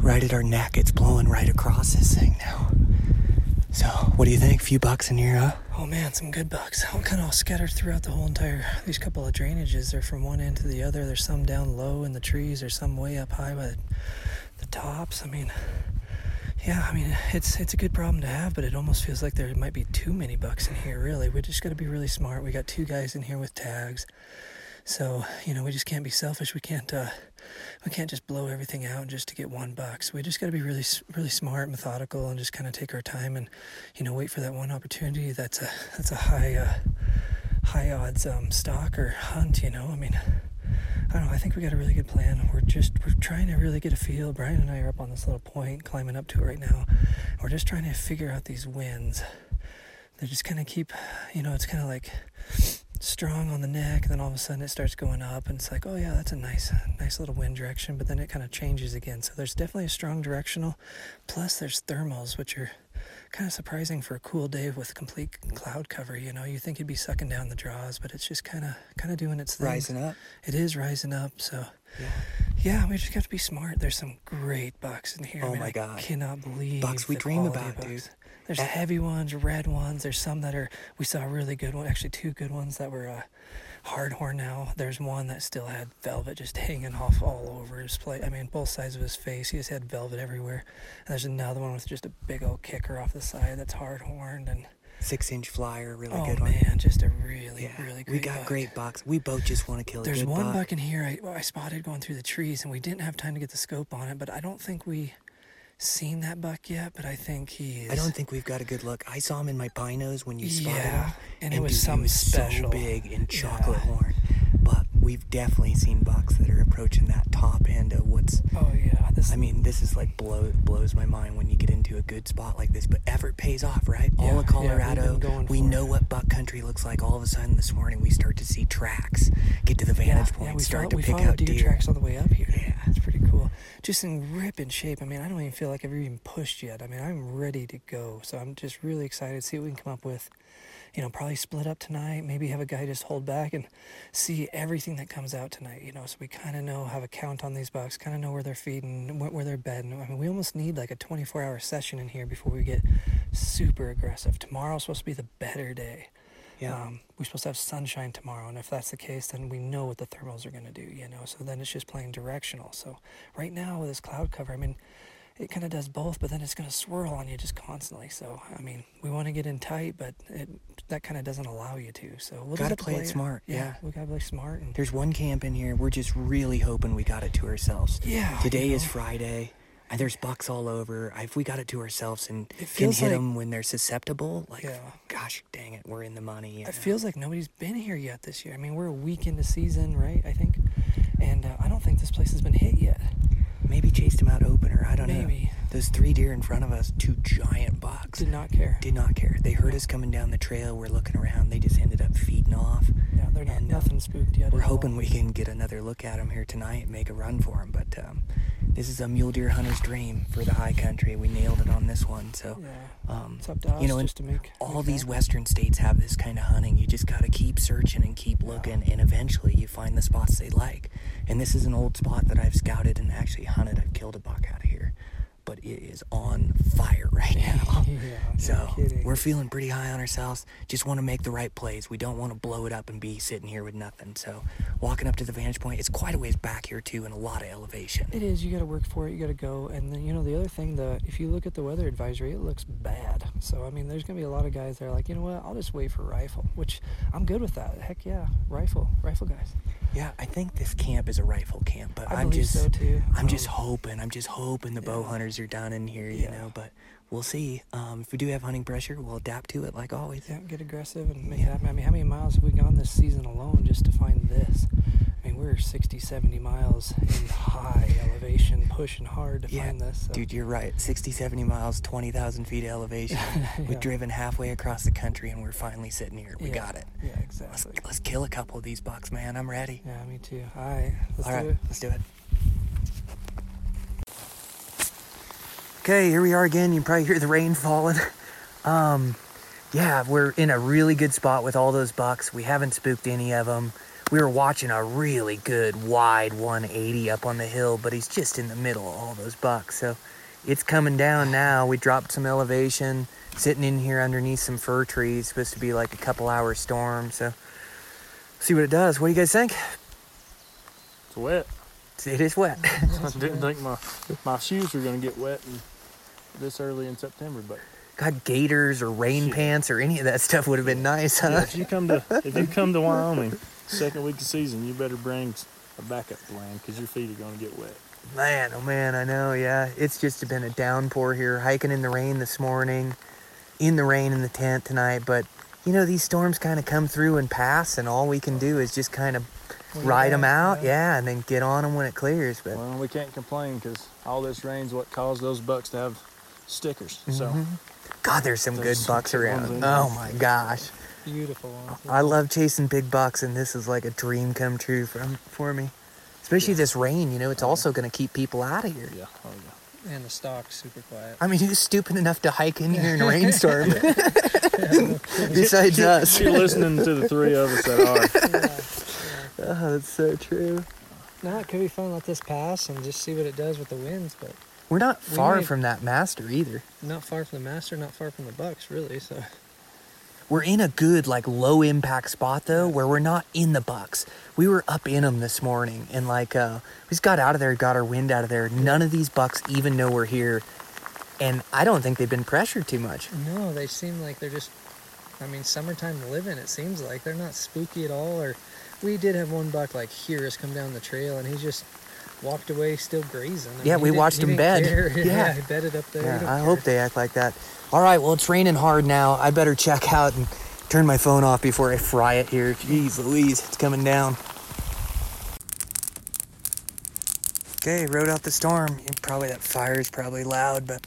Right at our neck. It's blowing right across this thing now. So, what do you think? Few bucks in here, huh? Oh man, some good bucks. All kind of all scattered throughout the whole entire. These couple of drainages. They're from one end to the other. There's some down low in the trees. There's some way up high by the, the tops. I mean, yeah, I mean it's it's a good problem to have, but it almost feels like there might be too many bucks in here. Really, we just got to be really smart. We got two guys in here with tags, so you know we just can't be selfish. We can't uh, we can't just blow everything out just to get one buck. So we just got to be really really smart, methodical, and just kind of take our time and you know wait for that one opportunity. That's a that's a high uh, high odds um, stock or hunt. You know, I mean. I don't know. I think we got a really good plan. We're just we're trying to really get a feel. Brian and I are up on this little point, climbing up to it right now. We're just trying to figure out these winds. They just kind of keep, you know, it's kind of like strong on the neck, and then all of a sudden it starts going up, and it's like, oh yeah, that's a nice, nice little wind direction. But then it kind of changes again. So there's definitely a strong directional. Plus there's thermals, which are kind of surprising for a cool day with complete cloud cover. You know, you think it'd be sucking down the draws, but it's just kind of kind of doing its thing. Rising up. It is rising up. So Yeah. yeah, we just got to be smart. There's some great bucks in here. Oh I my I God. cannot believe Bucks we dream about, dude. There's heavy ones, red ones. There's some that are. We saw a really good one. Actually, two good ones that were. Uh, hard horn now. There's one that still had velvet just hanging off all over his plate. I mean, both sides of his face. He just had velvet everywhere. And there's another one with just a big old kicker off the side that's hard horned and Six inch flyer, really oh good one. man, just a really Yeah, really great. we got buck. great bucks. We both just want to kill a There's one buck. buck in here I, I spotted going through the trees, and we didn't have time to get the scope on it. But I don't think we seen that buck yet. But I think he is. I don't think we've got a good look. I saw him in my binos when you spotted Yeah, him, and it was dude, something was special. so big and chocolate Yeah. horn. We've definitely seen bucks that are approaching that top end of what's. Oh yeah, this. I mean, this is like blow blows my mind when you get into a good spot like this. But effort pays off, right? Yeah, All of Colorado, going we know it. what buck country looks like. All of a sudden, this morning we start to see tracks. Get to the vantage point, we start follow- to pick out deer, deer. tracks all the way up here. Yeah. it's pretty cool. Just in ripping shape. I mean, I don't even feel like I've even pushed yet. I mean, I'm ready to go. So I'm just really excited to see what we can come up with. You know, probably split up tonight. Maybe have a guy just hold back and see everything that comes out tonight. You know, so we kind of know have a count on these bucks, kind of know where they're feeding, where, where they're bedding. I mean, we almost need like a 24-hour session in here before we get super aggressive. Tomorrow's supposed to be the better day. Yeah. Um, we're supposed to have sunshine tomorrow, and if that's the case, then we know what the thermals are going to do, you know. So then it's just playing directional. So right now with this cloud cover, I mean, it kind of does both, but then it's going to swirl on you just constantly. So I mean, we want to get in tight, but it that kind of doesn't allow you to. So we'll have to play it smart, yeah. we gotta play smart. And There's one camp in here. We're just really hoping we got it to ourselves. Yeah, Today you is. Friday. And there's bucks all over. If we got it to ourselves and can hit like- them when they're susceptible, like, Yeah. gosh dang it, we're in the money. it know? feels like nobody's been here yet this year. I mean, we're a week into season, right? I think, and uh, I don't think this place has been hit yet. Maybe chased him out opener. I don't know. Maybe. Those three deer in front of us, two giant bucks. Did not care. Did not care. They heard us coming down the trail. We're looking around. They just ended up feeding off. Yeah, they're not And, uh, nothing spooked yet. We're at all. hoping we can get another look at them here tonight and make a run for them. But um, this is a mule deer hunter's dream for the high country. We nailed it on this one. So, Yeah. um, It's up to us you know, just to make all make these that. western states have this kind of hunting. You just got to keep searching and keep looking, and eventually you find the spots they like. And this is an old spot that I've scouted and actually hunted. I've killed a buck out of here, but it is on fire right now. Yeah, So kidding. we're feeling pretty high on ourselves. Just want to make the right plays. We don't want to blow it up and be sitting here with nothing. So walking up to the vantage point, it's quite a ways back here too, and a lot of elevation. It is. You got to work for it. You got to go. And then you know the other thing, the if you look at the weather advisory, it looks bad. So I mean, there's gonna be a lot of guys that are like, you know what? I'll just wait for rifle, which I'm good with that. Heck yeah, rifle, rifle guys. Yeah, I think this camp is a rifle camp, but I am just so. I'm just Um, hoping. I'm just hoping the bow hunters are down in here, you Yeah. know. But we'll see. Um, if we do have hunting pressure, we'll adapt to it like always. Yeah, get aggressive and make it happen. I mean, how many miles have we gone this season alone just to find this? I mean, we're 60, 70 miles in high elevation, pushing hard to Yeah, find this. So. Dude, you're right. 60, 70 miles, 20,000 feet elevation. We've driven halfway across the country, and we're finally sitting here. We Yeah, got it. Yeah, Let's, exactly. let's kill a couple of these bucks, man. I'm ready. Yeah, me too. All right, let's All do right, it. let's do it. Okay, here we are again. You can probably hear the rain falling. Um, yeah, we're in a really good spot with all those bucks. We haven't spooked any of them. We were watching a really good wide 180 up on the hill, but he's just in the middle of all those bucks. So it's coming down now. We dropped some elevation, sitting in here underneath some fir trees. Supposed to be like a couple hour storm. So see what it does. What do you guys think? It's wet. It is wet. I didn't think my my shoes were gonna get wet in, this early in September, but got gaiters or rain Shit. pants or any of that stuff would have been nice, huh? yeah, if you come to if you come to Wyoming, second week of season, you better bring a backup plan because your feet are gonna get wet. Man, oh man, I know, yeah. It's just been a downpour here, hiking in the rain this morning, in the rain in the tent tonight, but you know, these storms kind of come through and pass, and all we can do is just kind of Well, ride them out, yeah. and then get on them when it clears. But Well, we can't complain because all this rain's what caused those bucks to have stickers. So Mhm. God, there's some good There's bucks some good around. ones in there. Oh my gosh. Beautiful one. I love chasing big bucks, and this is like a dream come true for, for me. Especially this rain, you know, it's oh, also going to keep people out of here. yeah, oh yeah. And the stock's super quiet. I mean, who's stupid enough to hike in here in a rainstorm? Besides us. You're listening to the three of us that are. yeah. Oh, that's so true. No, it could be fun. Let this pass and just see what it does with the winds. But We're not We far might- from that master either. not far from the master, not far from the bucks, really. So We're in a good, like, low impact spot though, where we're not in the bucks. We were up in them this morning, and like, uh, we just got out of there, got our wind out of there. None of these bucks even know we're here, and I don't think they've been pressured too much. no, they seem like they're just. I mean, summertime living. It seems like they're not spooky at all. Or we did have one buck like hear us come down the trail, and he just walked away, still grazing. I Yeah, mean, we watched him bed. Yeah. Yeah, he bedded up there. Yeah, I care. hope they act like that. All right, well, it's raining hard now. I better check out and turn my phone off before I fry it here. Jeez Louise, it's coming down. Okay, rode out the storm. Probably that fire is probably loud, but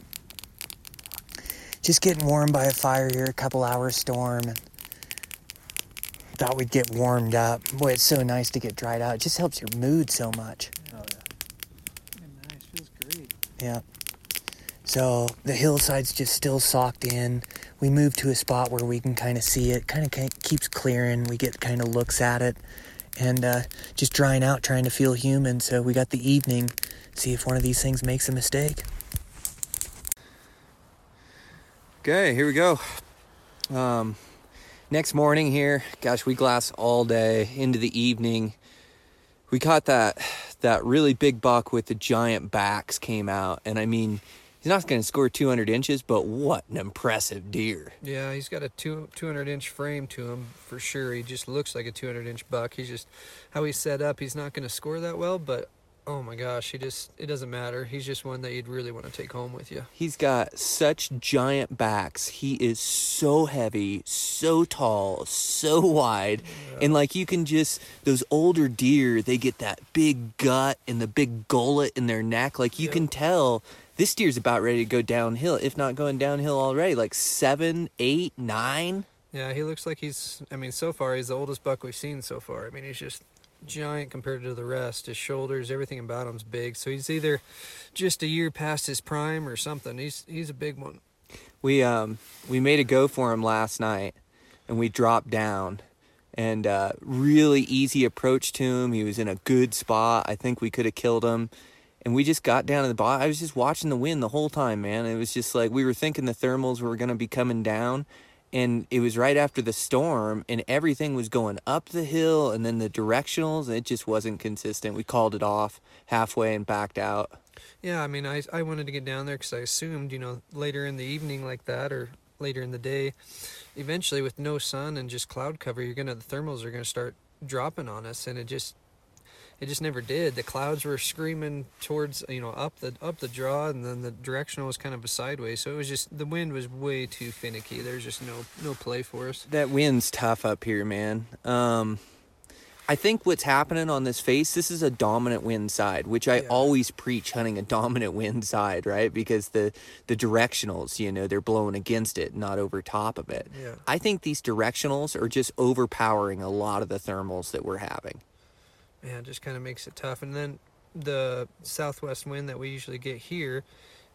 just getting warmed by a fire here, a couple hours storm, and thought we'd get warmed up. Boy, it's so nice to get dried out. It just helps your mood so much. Oh yeah. Nice, feels great. Yeah. So the hillside's just still socked in. We move to a spot where we can kind of see it. Kind of keeps clearing. We get kind of looks at it, and uh, just drying out, trying to feel human. So we got the evening. See if one of these things makes a mistake. Okay, here we go. Um, next morning here, gosh, we glass all day into the evening. We caught that that really big buck with the giant backs came out, and I mean, he's not going to score 200 inches, but what an impressive deer! Yeah, he's got a two 200 inch frame to him for sure. He just looks like a 200 inch buck. He's just how he's set up. He's not going to score that well, but oh my gosh, he just it doesn't matter. He's just one that you'd really want to take home with you. He's got such giant backs. He is so heavy, so tall, so wide. And like you can just those older deer, they get that big gut and the big gullet in their neck. Like you Yeah. can tell this deer's about ready to go downhill, if not going downhill already. Like seven, eight, nine. Yeah, he looks like he's. I mean, so far he's the oldest buck we've seen so far. I mean, he's just giant compared to the rest. His shoulders, everything about him's big. So he's either just a year past his prime or something. He's he's a big one. We um we made a go for him last night, and we dropped down, and uh, really easy approach to him. He was in a good spot. I think we could have killed him. And we just got down to the bottom. I was just watching the wind the whole time, man. It was just like we were thinking the thermals were going to be coming down, and it was right after the storm and everything was going up the hill and then the directionals it just wasn't consistent we called it off halfway and backed out yeah i mean i, I wanted to get down there because i assumed you know later in the evening like that or later in the day eventually with no sun and just cloud cover you're gonna the thermals are gonna start dropping on us and it just it just never did. The clouds were screaming towards you know up the up the draw, and then the directional was kind of a sideways. So it was just the wind was way too finicky. There's just no no play for us. That wind's tough up here, man. Um, I think what's happening on this face, this is a dominant wind side, which I yeah. always preach hunting a dominant wind side, right? Because the the directionals, you know, they're blowing against it, not over top of it. Yeah. I think these directionals are just overpowering a lot of the thermals that we're having yeah, it just kind of makes it tough. And then the southwest wind that we usually get here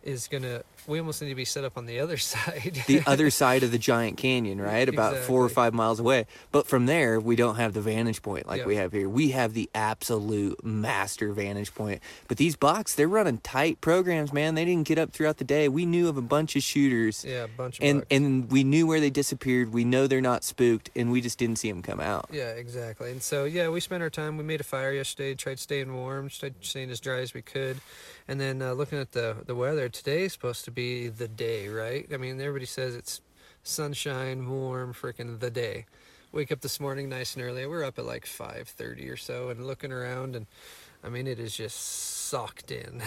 is gonna we almost need to be set up on the other side. The other side of the giant canyon right? About exactly. four or five miles away. But from there we don't have the vantage point like yep. we have here. We have the absolute master vantage point. But these bucks they're running tight programs man. They didn't get up throughout the day. We knew of a bunch of shooters. Yeah a bunch of and bucks. and we knew where they disappeared. We know they're not spooked and we just didn't see them come out. Yeah exactly. And so yeah we spent our time. We made a fire yesterday tried staying warm tried staying as dry as we could and then uh, looking at the the weather, today is supposed to be the day, right? I mean, everybody says it's sunshine, warm, freaking the day. Wake up this morning nice and early. We're up at like 5:30 or so, and looking around, and I mean, it is just socked in.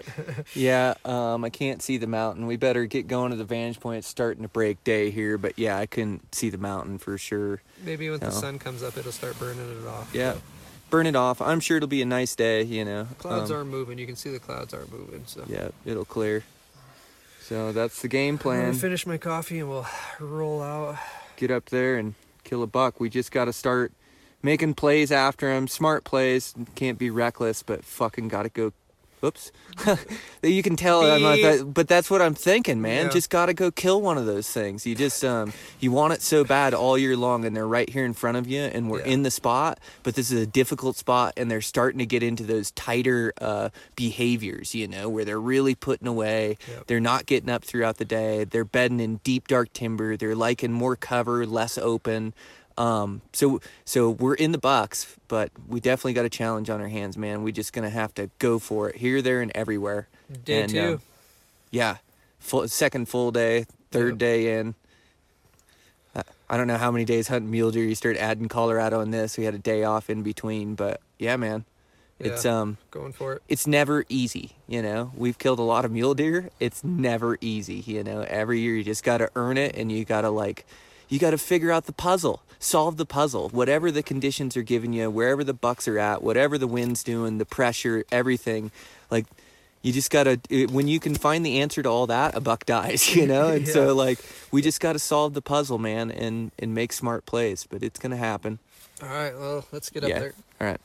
yeah, um, I can't see the mountain. We better get going to the vantage point. It's starting to break day here, but yeah, I couldn't see the mountain for sure. Maybe when the sun comes up, it'll start burning it off. Yeah. But burn it off. I'm sure it'll be a nice day, you know. Clouds um, are moving. You can see the clouds are moving. So yeah, it'll clear. So that's the game plan. Finish my coffee and we'll roll out. Get up there and kill a buck. We just got to start making plays after him. Smart plays. Can't be reckless, but fucking got to go Whoops. you can tell that, but that's what I'm thinking, man. Yeah. Just got to go kill one of those things. You just um you want it so bad all year long and they're right here in front of you and we're yeah. in the spot, but this is a difficult spot and they're starting to get into those tighter uh behaviors, you know, where they're really putting away. Yep. They're not getting up throughout the day. They're bedding in deep dark timber. They're liking more cover, less open. Um, so so we're in the box, but we definitely got a challenge on our hands, man. We just gonna have to go for it here, there, and everywhere. Day and, two. Um, yeah, full second full day, third yep. day in. I don't know how many days hunting mule deer. You start adding Colorado in this. We had a day off in between, but yeah, man. Yeah, it's um going for it. It's never easy, you know. We've killed a lot of mule deer. It's never easy, you know. Every year you just got to earn it and you got to like you got to figure out the puzzle solve the puzzle. Whatever the conditions are giving you wherever the bucks are at whatever the wind's doing the pressure everything like you just gotta when you can find the answer to all that a buck dies you know? And yeah. so like we just gotta solve the puzzle man and and make smart plays but it's gonna happen. All right well let's get up there. All right.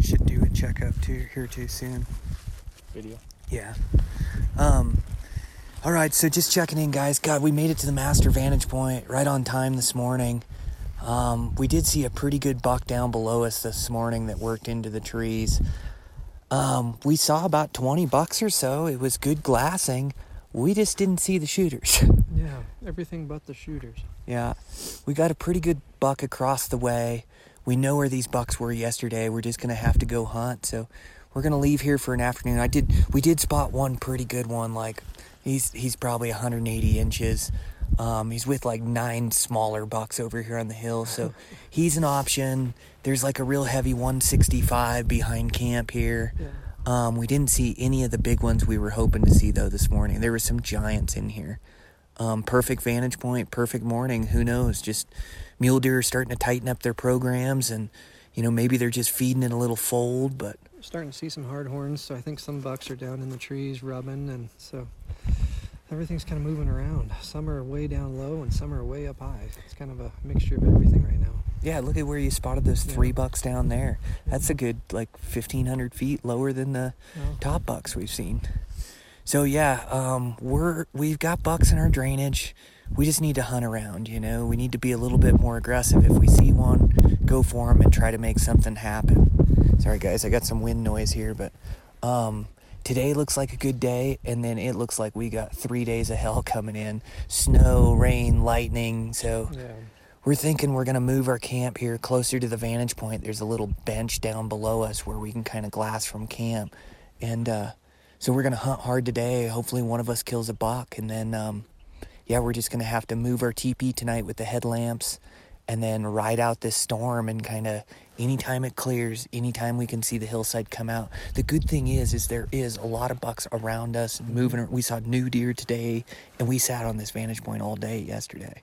Should do a checkup too here too soon. Video yeah. Um, all right, so just checking in, guys. God, we made it to the master vantage point right on time this morning. Um, we did see a pretty good buck down below us this morning that worked into the trees. Um, we saw about 20 bucks or so. It was good glassing. We just didn't see the shooters. yeah, everything but the shooters. Yeah. We got a pretty good buck across the way. We know where these bucks were yesterday. We're just going to have to go hunt. So we're gonna leave here for an afternoon. I did we did spot one pretty good one. Like he's he's probably 180 inches. Um, he's with like nine smaller bucks over here on the hill, so he's an option. There's like a real heavy 165 behind camp here. Yeah. Um, we didn't see any of the big ones we were hoping to see though this morning. There were some giants in here. Um, perfect vantage point, perfect morning. Who knows? Just mule deer are starting to tighten up their programs, and you know maybe they're just feeding in a little fold, but starting to see some hard horns, so I think some bucks are down in the trees rubbing, and so everything's kind of moving around. Some are way down low and some are way up high. It's kind of a mixture of everything right now. Yeah, look at where you spotted those three bucks down there. That's a good like 1500 feet lower than the top bucks we've seen. So yeah, um, we're we've got bucks in our drainage. We just need to hunt around, you know. We need to be a little bit more aggressive. If we see one, go for them and try to make something happen. Sorry guys, I got some wind noise here, but um, today looks like a good day, and then it looks like we got three days of hell coming in: snow, rain, lightning. So yeah. we're thinking we're gonna move our camp here closer to the vantage point. There's a little bench down below us where we can kind of glass from camp, and uh, so we're gonna hunt hard today. Hopefully, one of us kills a buck, and then um, yeah, we're just gonna have to move our teepee tonight with the headlamps, and then ride out this storm and kind of anytime it clears, anytime we can see the hillside come out. The good thing is, is there is a lot of bucks around us moving. We saw new deer today, and we sat on this vantage point all day yesterday.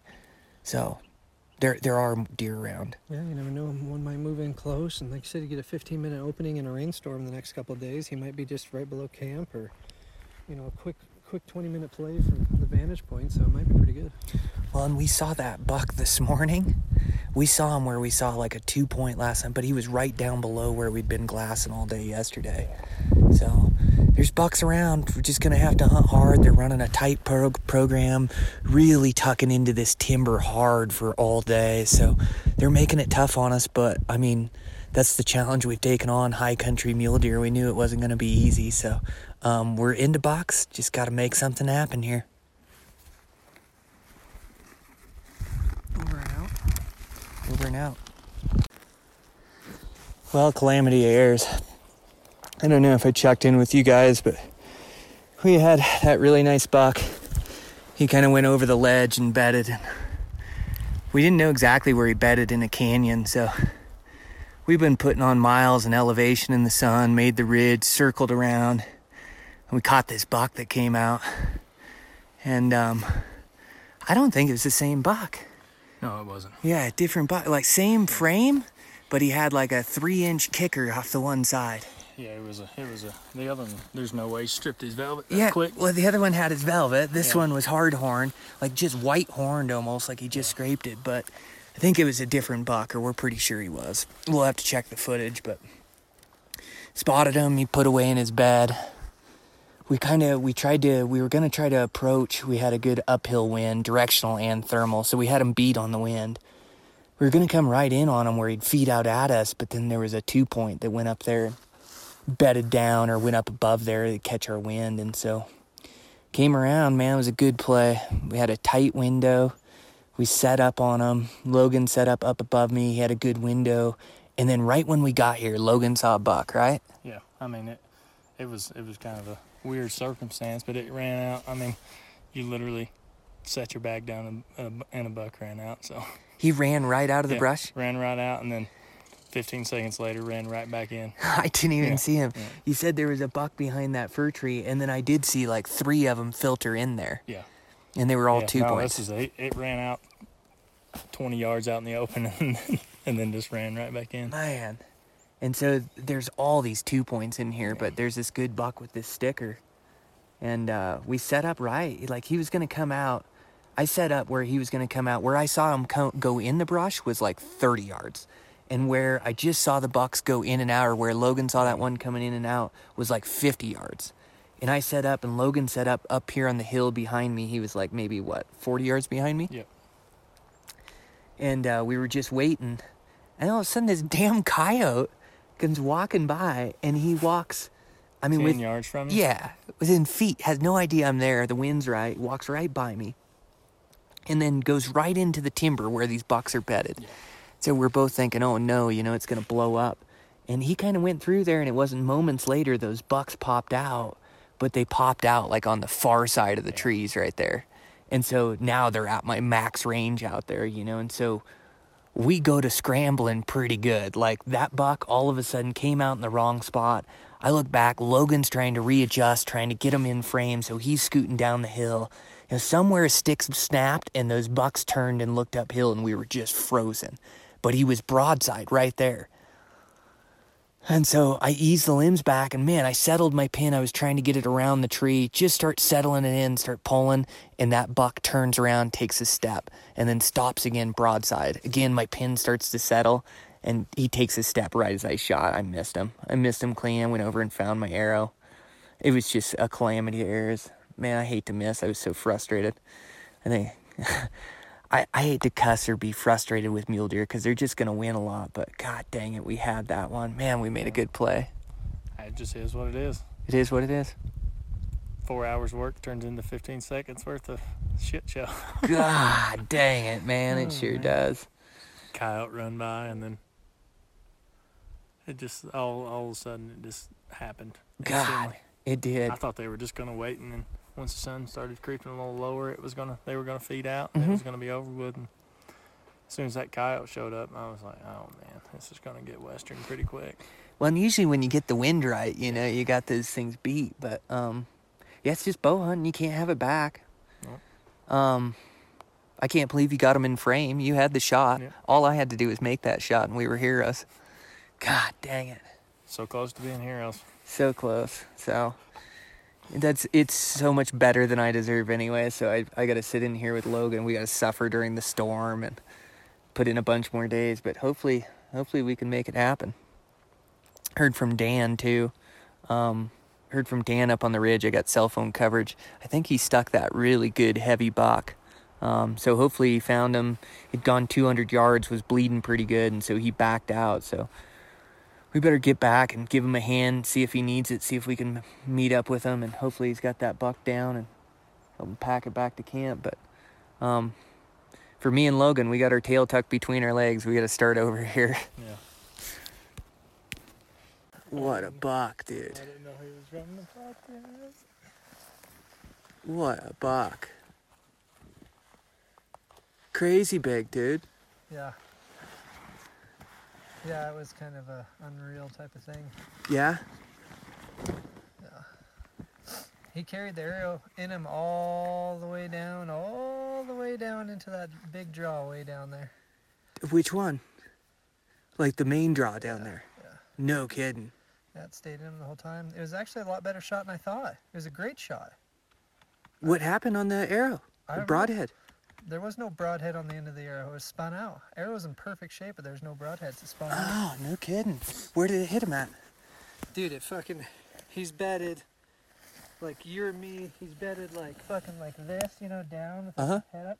So there there are deer around. Yeah, you never know. One might move in close, and like you said, you get a 15 minute opening in a rainstorm the next couple days. He might be just right below camp, or you know, a quick quick 20 minute play from the vantage point. So it might be pretty good. Well, and we saw that buck this morning. We saw him where we saw like a two point last time, but he was right down below where we'd been glassing all day yesterday. So there's bucks around. We're just gonna have to hunt hard. They're running a tight pro- program, really tucking into this timber hard for all day. So they're making it tough on us. But I mean, that's the challenge we've taken on. High country mule deer. We knew it wasn't gonna be easy. So um, we're into box, Just got to make something happen here. Over and out. over and out. Well, Calamity Airs. I don't know if I checked in with you guys, but we had that really nice buck. He kind of went over the ledge and bedded. And we didn't know exactly where he bedded in a canyon, so we've been putting on miles and elevation in the sun, made the ridge, circled around, we caught this buck that came out. And um, I don't think it was the same buck. No, it wasn't. Yeah, different buck, like same frame, but he had like a three-inch kicker off the one side. Yeah, it was a. It was a. The other one. There's no way he stripped his velvet. That Yeah, quick. well, the other one had his velvet. This Yeah. one was hard horn, like just white horned almost, like he just scraped it. But I think it was a different buck, or we're pretty sure he was. We'll have to check the footage, but spotted him. He put away in his bed. We kind of we tried to we were gonna try to approach. We had a good uphill wind, directional and thermal, so we had him beat on the wind. We were gonna come right in on him where he'd feed out at us, but then there was a two point that went up there, bedded down or went up above there to catch our wind, and so came around. Man, it was a good play. We had a tight window. We set up on him. Logan set up up above me. He had a good window, and then right when we got here, Logan saw a buck. Right? Yeah, I mean it. It was it was kind of a weird circumstance, but it ran out. I mean, you literally set your bag down and, and a buck ran out. So He ran right out of the yeah, brush. ran right out, and then 15 seconds later ran right back in. I didn't even Yeah, see him. yeah. He said there was a buck behind that fir tree, and then I did see like three of them filter in there, Yeah, and they were all two no, points. This is it, it ran out 20 yards out in the open, and then, and then just ran right back in. Man. And so there's all these two points in here, but there's this good buck with this sticker. And uh, we set up right. Like he was going to come out. I set up where he was going to come out. Where I saw him co- go in the brush was like 30 yards. And where I just saw the bucks go in and out, or where Logan saw that one coming in and out, was like 50 yards. And I set up, and Logan set up up here on the hill behind me. He was like maybe, what, 40 yards behind me? Yep. and uh, we were just waiting. And all of a sudden, this damn coyote walking by, and he walks. I mean, 10 with yards from you? yeah, within feet. Has no idea I'm there. The wind's right. Walks right by me, and then goes right into the timber where these bucks are bedded. So we're both thinking, oh no, you know, it's gonna blow up. And he kind of went through there, and it wasn't moments later those bucks popped out, but they popped out like on the far side of the trees right there. And so now they're at my max range out there, you know, and so we go to scrambling pretty good. Like that buck all of a sudden came out in the wrong spot. I look back, Logan's trying to readjust, trying to get him in frame, so he's scooting down the hill. You know, somewhere sticks snapped and those bucks turned and looked uphill and we were just frozen. But he was broadside right there. And so I eased the limbs back, and man, I settled my pin. I was trying to get it around the tree, just start settling it in, start pulling, and that buck turns around, takes a step, and then stops again broadside. Again, my pin starts to settle, and he takes a step right as I shot. I missed him. I missed him clean. I went over and found my arrow. It was just a calamity of errors. Man, I hate to miss. I was so frustrated. I think I, I hate to cuss or be frustrated with mule deer because they're just going to win a lot. But god dang it, we had that one. Man, we made a good play. It just is what it is. It is what it is. Four hours work turns into 15 seconds worth of shit show. god dang it, man. It oh, sure does. Coyote run by and then it just all all of a sudden it just happened. God, instantly. it did. I thought they were just gonna wait and then once the sun started creeping a little lower, it was gonna they were gonna feed out. and It was gonna be over with. And as soon as that coyote showed up, I was like, oh man, this is gonna get western pretty quick. Well, and usually when you get the wind right, you know, you got those things beat. But um, yeah, it's just bow hunting. You can't have it back. Um, I can't believe you got him in frame. You had the shot. Yeah. All I had to do was make that shot, and we were heroes. God dang it, So close to being heroes. so close. So that's it's so much better than I deserve anyway. So I I got to sit in here with Logan. We got to suffer during the storm and put in a bunch more days. But hopefully, hopefully we can make it happen. Heard from Dan too. Um, heard from Dan up on the ridge. I got cell phone coverage. I think he stuck that really good heavy buck. Um, so hopefully he found him. He'd gone 200 yards, was bleeding pretty good, and so he backed out. So we better get back and give him a hand, see if he needs it, see if we can meet up with him, and hopefully he's got that buck down and help him pack it back to camp. But um, for me and Logan, we got our tail tucked between our legs. We got to start over here. Yeah. What a buck, dude. didn't know he was running the podcast. What a buck. Crazy big, dude. Yeah. Yeah, it was kind of a unreal type of thing. Yeah? Yeah. He carried the arrow in him all the way down, all the way down into that big draw way down there. Which one? Like the main draw down there. Yeah. No kidding. That stayed in him the whole time. It was actually a lot better shot than I thought. It was a great shot. What happened on the arrow? I The broadhead. There was no broadhead on the end of the arrow. It was spun out. Arrow was in perfect shape, but there's no broadheads. It spun out. Oh, no kidding. Where did it hit him at? Dude, it fucking, he's bedded like you or me. He's bedded like fucking like this, you know, down with Uh-huh. head up.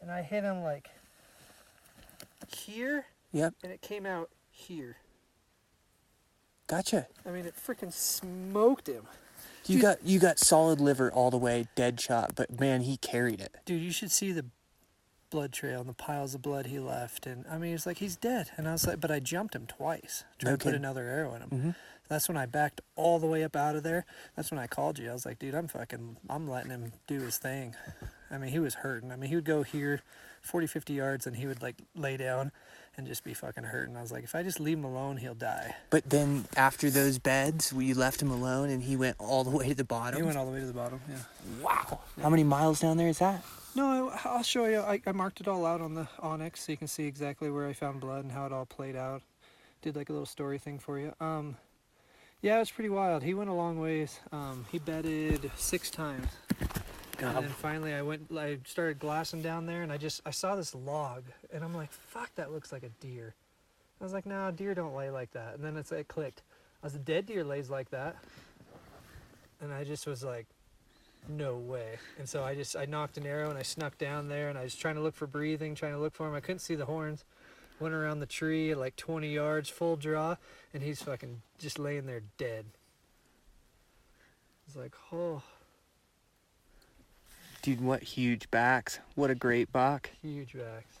And I hit him like here, Yep. and it came out here. Gotcha. I mean, it freaking smoked him. You Dude. got you got solid liver all the way, dead shot, but man, he carried it. Dude, you should see the blood trail and the piles of blood he left. And I mean, it's like he's dead. And I was like, but I jumped him twice, trying No to put another arrow in him. Mhm. That's when I backed all the way up out of there. That's when I called you. I was like, dude, I'm fucking, I'm letting him do his thing. I mean, he was hurting. I mean, he would go here 40, 50 yards and he would like lay down and just be fucking hurting. I was like, if I just leave him alone, he'll die. But then after those beds, we left him alone and he went all the way to the bottom. He went all the way to the bottom. Yeah. wow. How many miles down there is that? No, I- I'll show you. I, I marked it all out on the onX so you can see exactly where I found blood and how it all played out. Did like a little story thing for you. Um, yeah, it was pretty wild. He went a long ways. Um, he bedded six times. And then finally, I went. I started glassing down there, and I just I saw this log, and I'm like, "Fuck, that looks like a deer." I was like, "No, deer don't lay like that." And then it's it clicked. I was a dead deer lays like that, and I just was like, "No way!" And so I just I knocked an arrow and I snuck down there, and I was trying to look for breathing, trying to look for him. I couldn't see the horns. Went around the tree at like 20 yards, full draw, and he's fucking just laying there dead. It's like, oh, Dude, what huge backs. What a great buck. huge backs.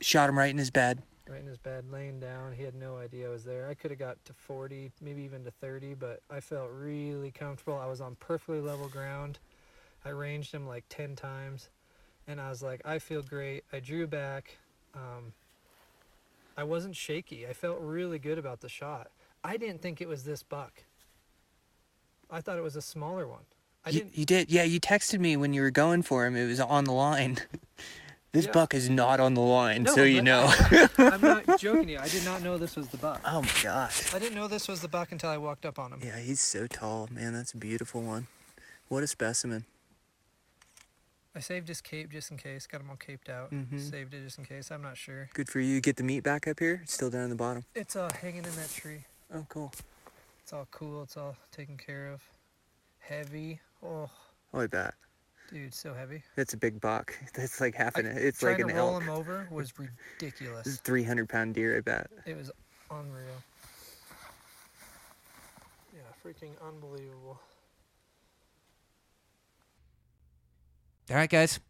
Shot him right in his bed. Right in his bed, laying down. He had no idea I was there. I could have got to 40, maybe even to 30, but I felt really comfortable. I was on perfectly level ground. I ranged him like 10 times, and I was like, I feel great. I drew back. Um, I wasn't shaky. I felt really good about the shot. I didn't think it was this buck. I thought it was a smaller one. I You, didn't. you did. Yeah, you texted me when you were going for him. It was on the line. This Yeah. buck is not on the line, No, so you know. I'm not joking you. I did not know this was the buck. oh my gosh. I didn't know this was the buck until I walked up on him. Yeah, he's so tall, man. That's a beautiful one. What a specimen. I saved his cape just in case. Got him all caped out. Mhm. Saved it just in case. I'm not sure. Good for you. Get the meat back up here. It's still down in the bottom. It's uh hanging in that tree. Oh, cool. It's all cool. It's all taken care of. Heavy. Oh, Oh, I bet. Dude, so heavy. That's a big buck. That's like half I- an. It's like an elk. Trying to roll him over was This is ridiculous. a 300 pound deer, I bet. It was unreal. Yeah, freaking unbelievable. All right, guys.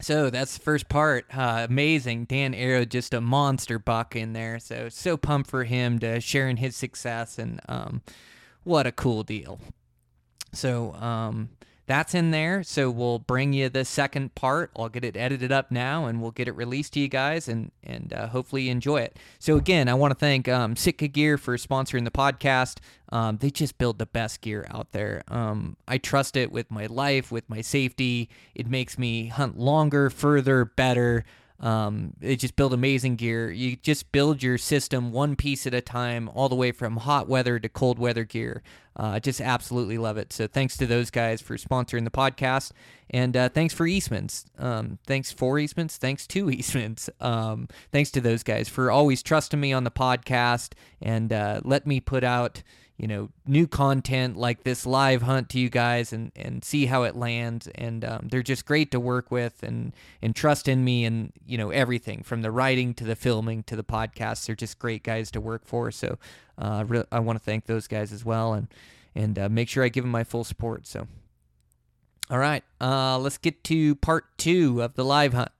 So that's the first part. Uh, amazing. Dan Arrow, just a monster buck in there. So, so pumped for him to sharing his success. And um, what a cool deal. So, um, that's in there. So we'll bring you the second part. I'll get it edited up now, and we'll get it released to you guys, and and uh, hopefully you enjoy it. So again, I want to thank um, Sitka Gear for sponsoring the podcast. Um, they just build the best gear out there. Um, I trust it with my life, with my safety. It makes me hunt longer, further, better. Um, they just build amazing gear. You just build your system one piece at a time, all the way from hot weather to cold weather gear. Uh, just absolutely love it. So thanks to those guys for sponsoring the podcast, and uh, thanks for Eastman's. Um, thanks for Eastman's. Thanks to Eastman's. Um, thanks to those guys for always trusting me on the podcast and uh, let me put out you know new content like this live hunt to you guys and and see how it lands. And um, they're just great to work with and and trust in me and you know everything from the writing to the filming to the podcasts. They're just great guys to work for. So uh, re- I want to thank those guys as well and and uh, make sure I give them my full support. So all right uh, let's get to part two of the live hunt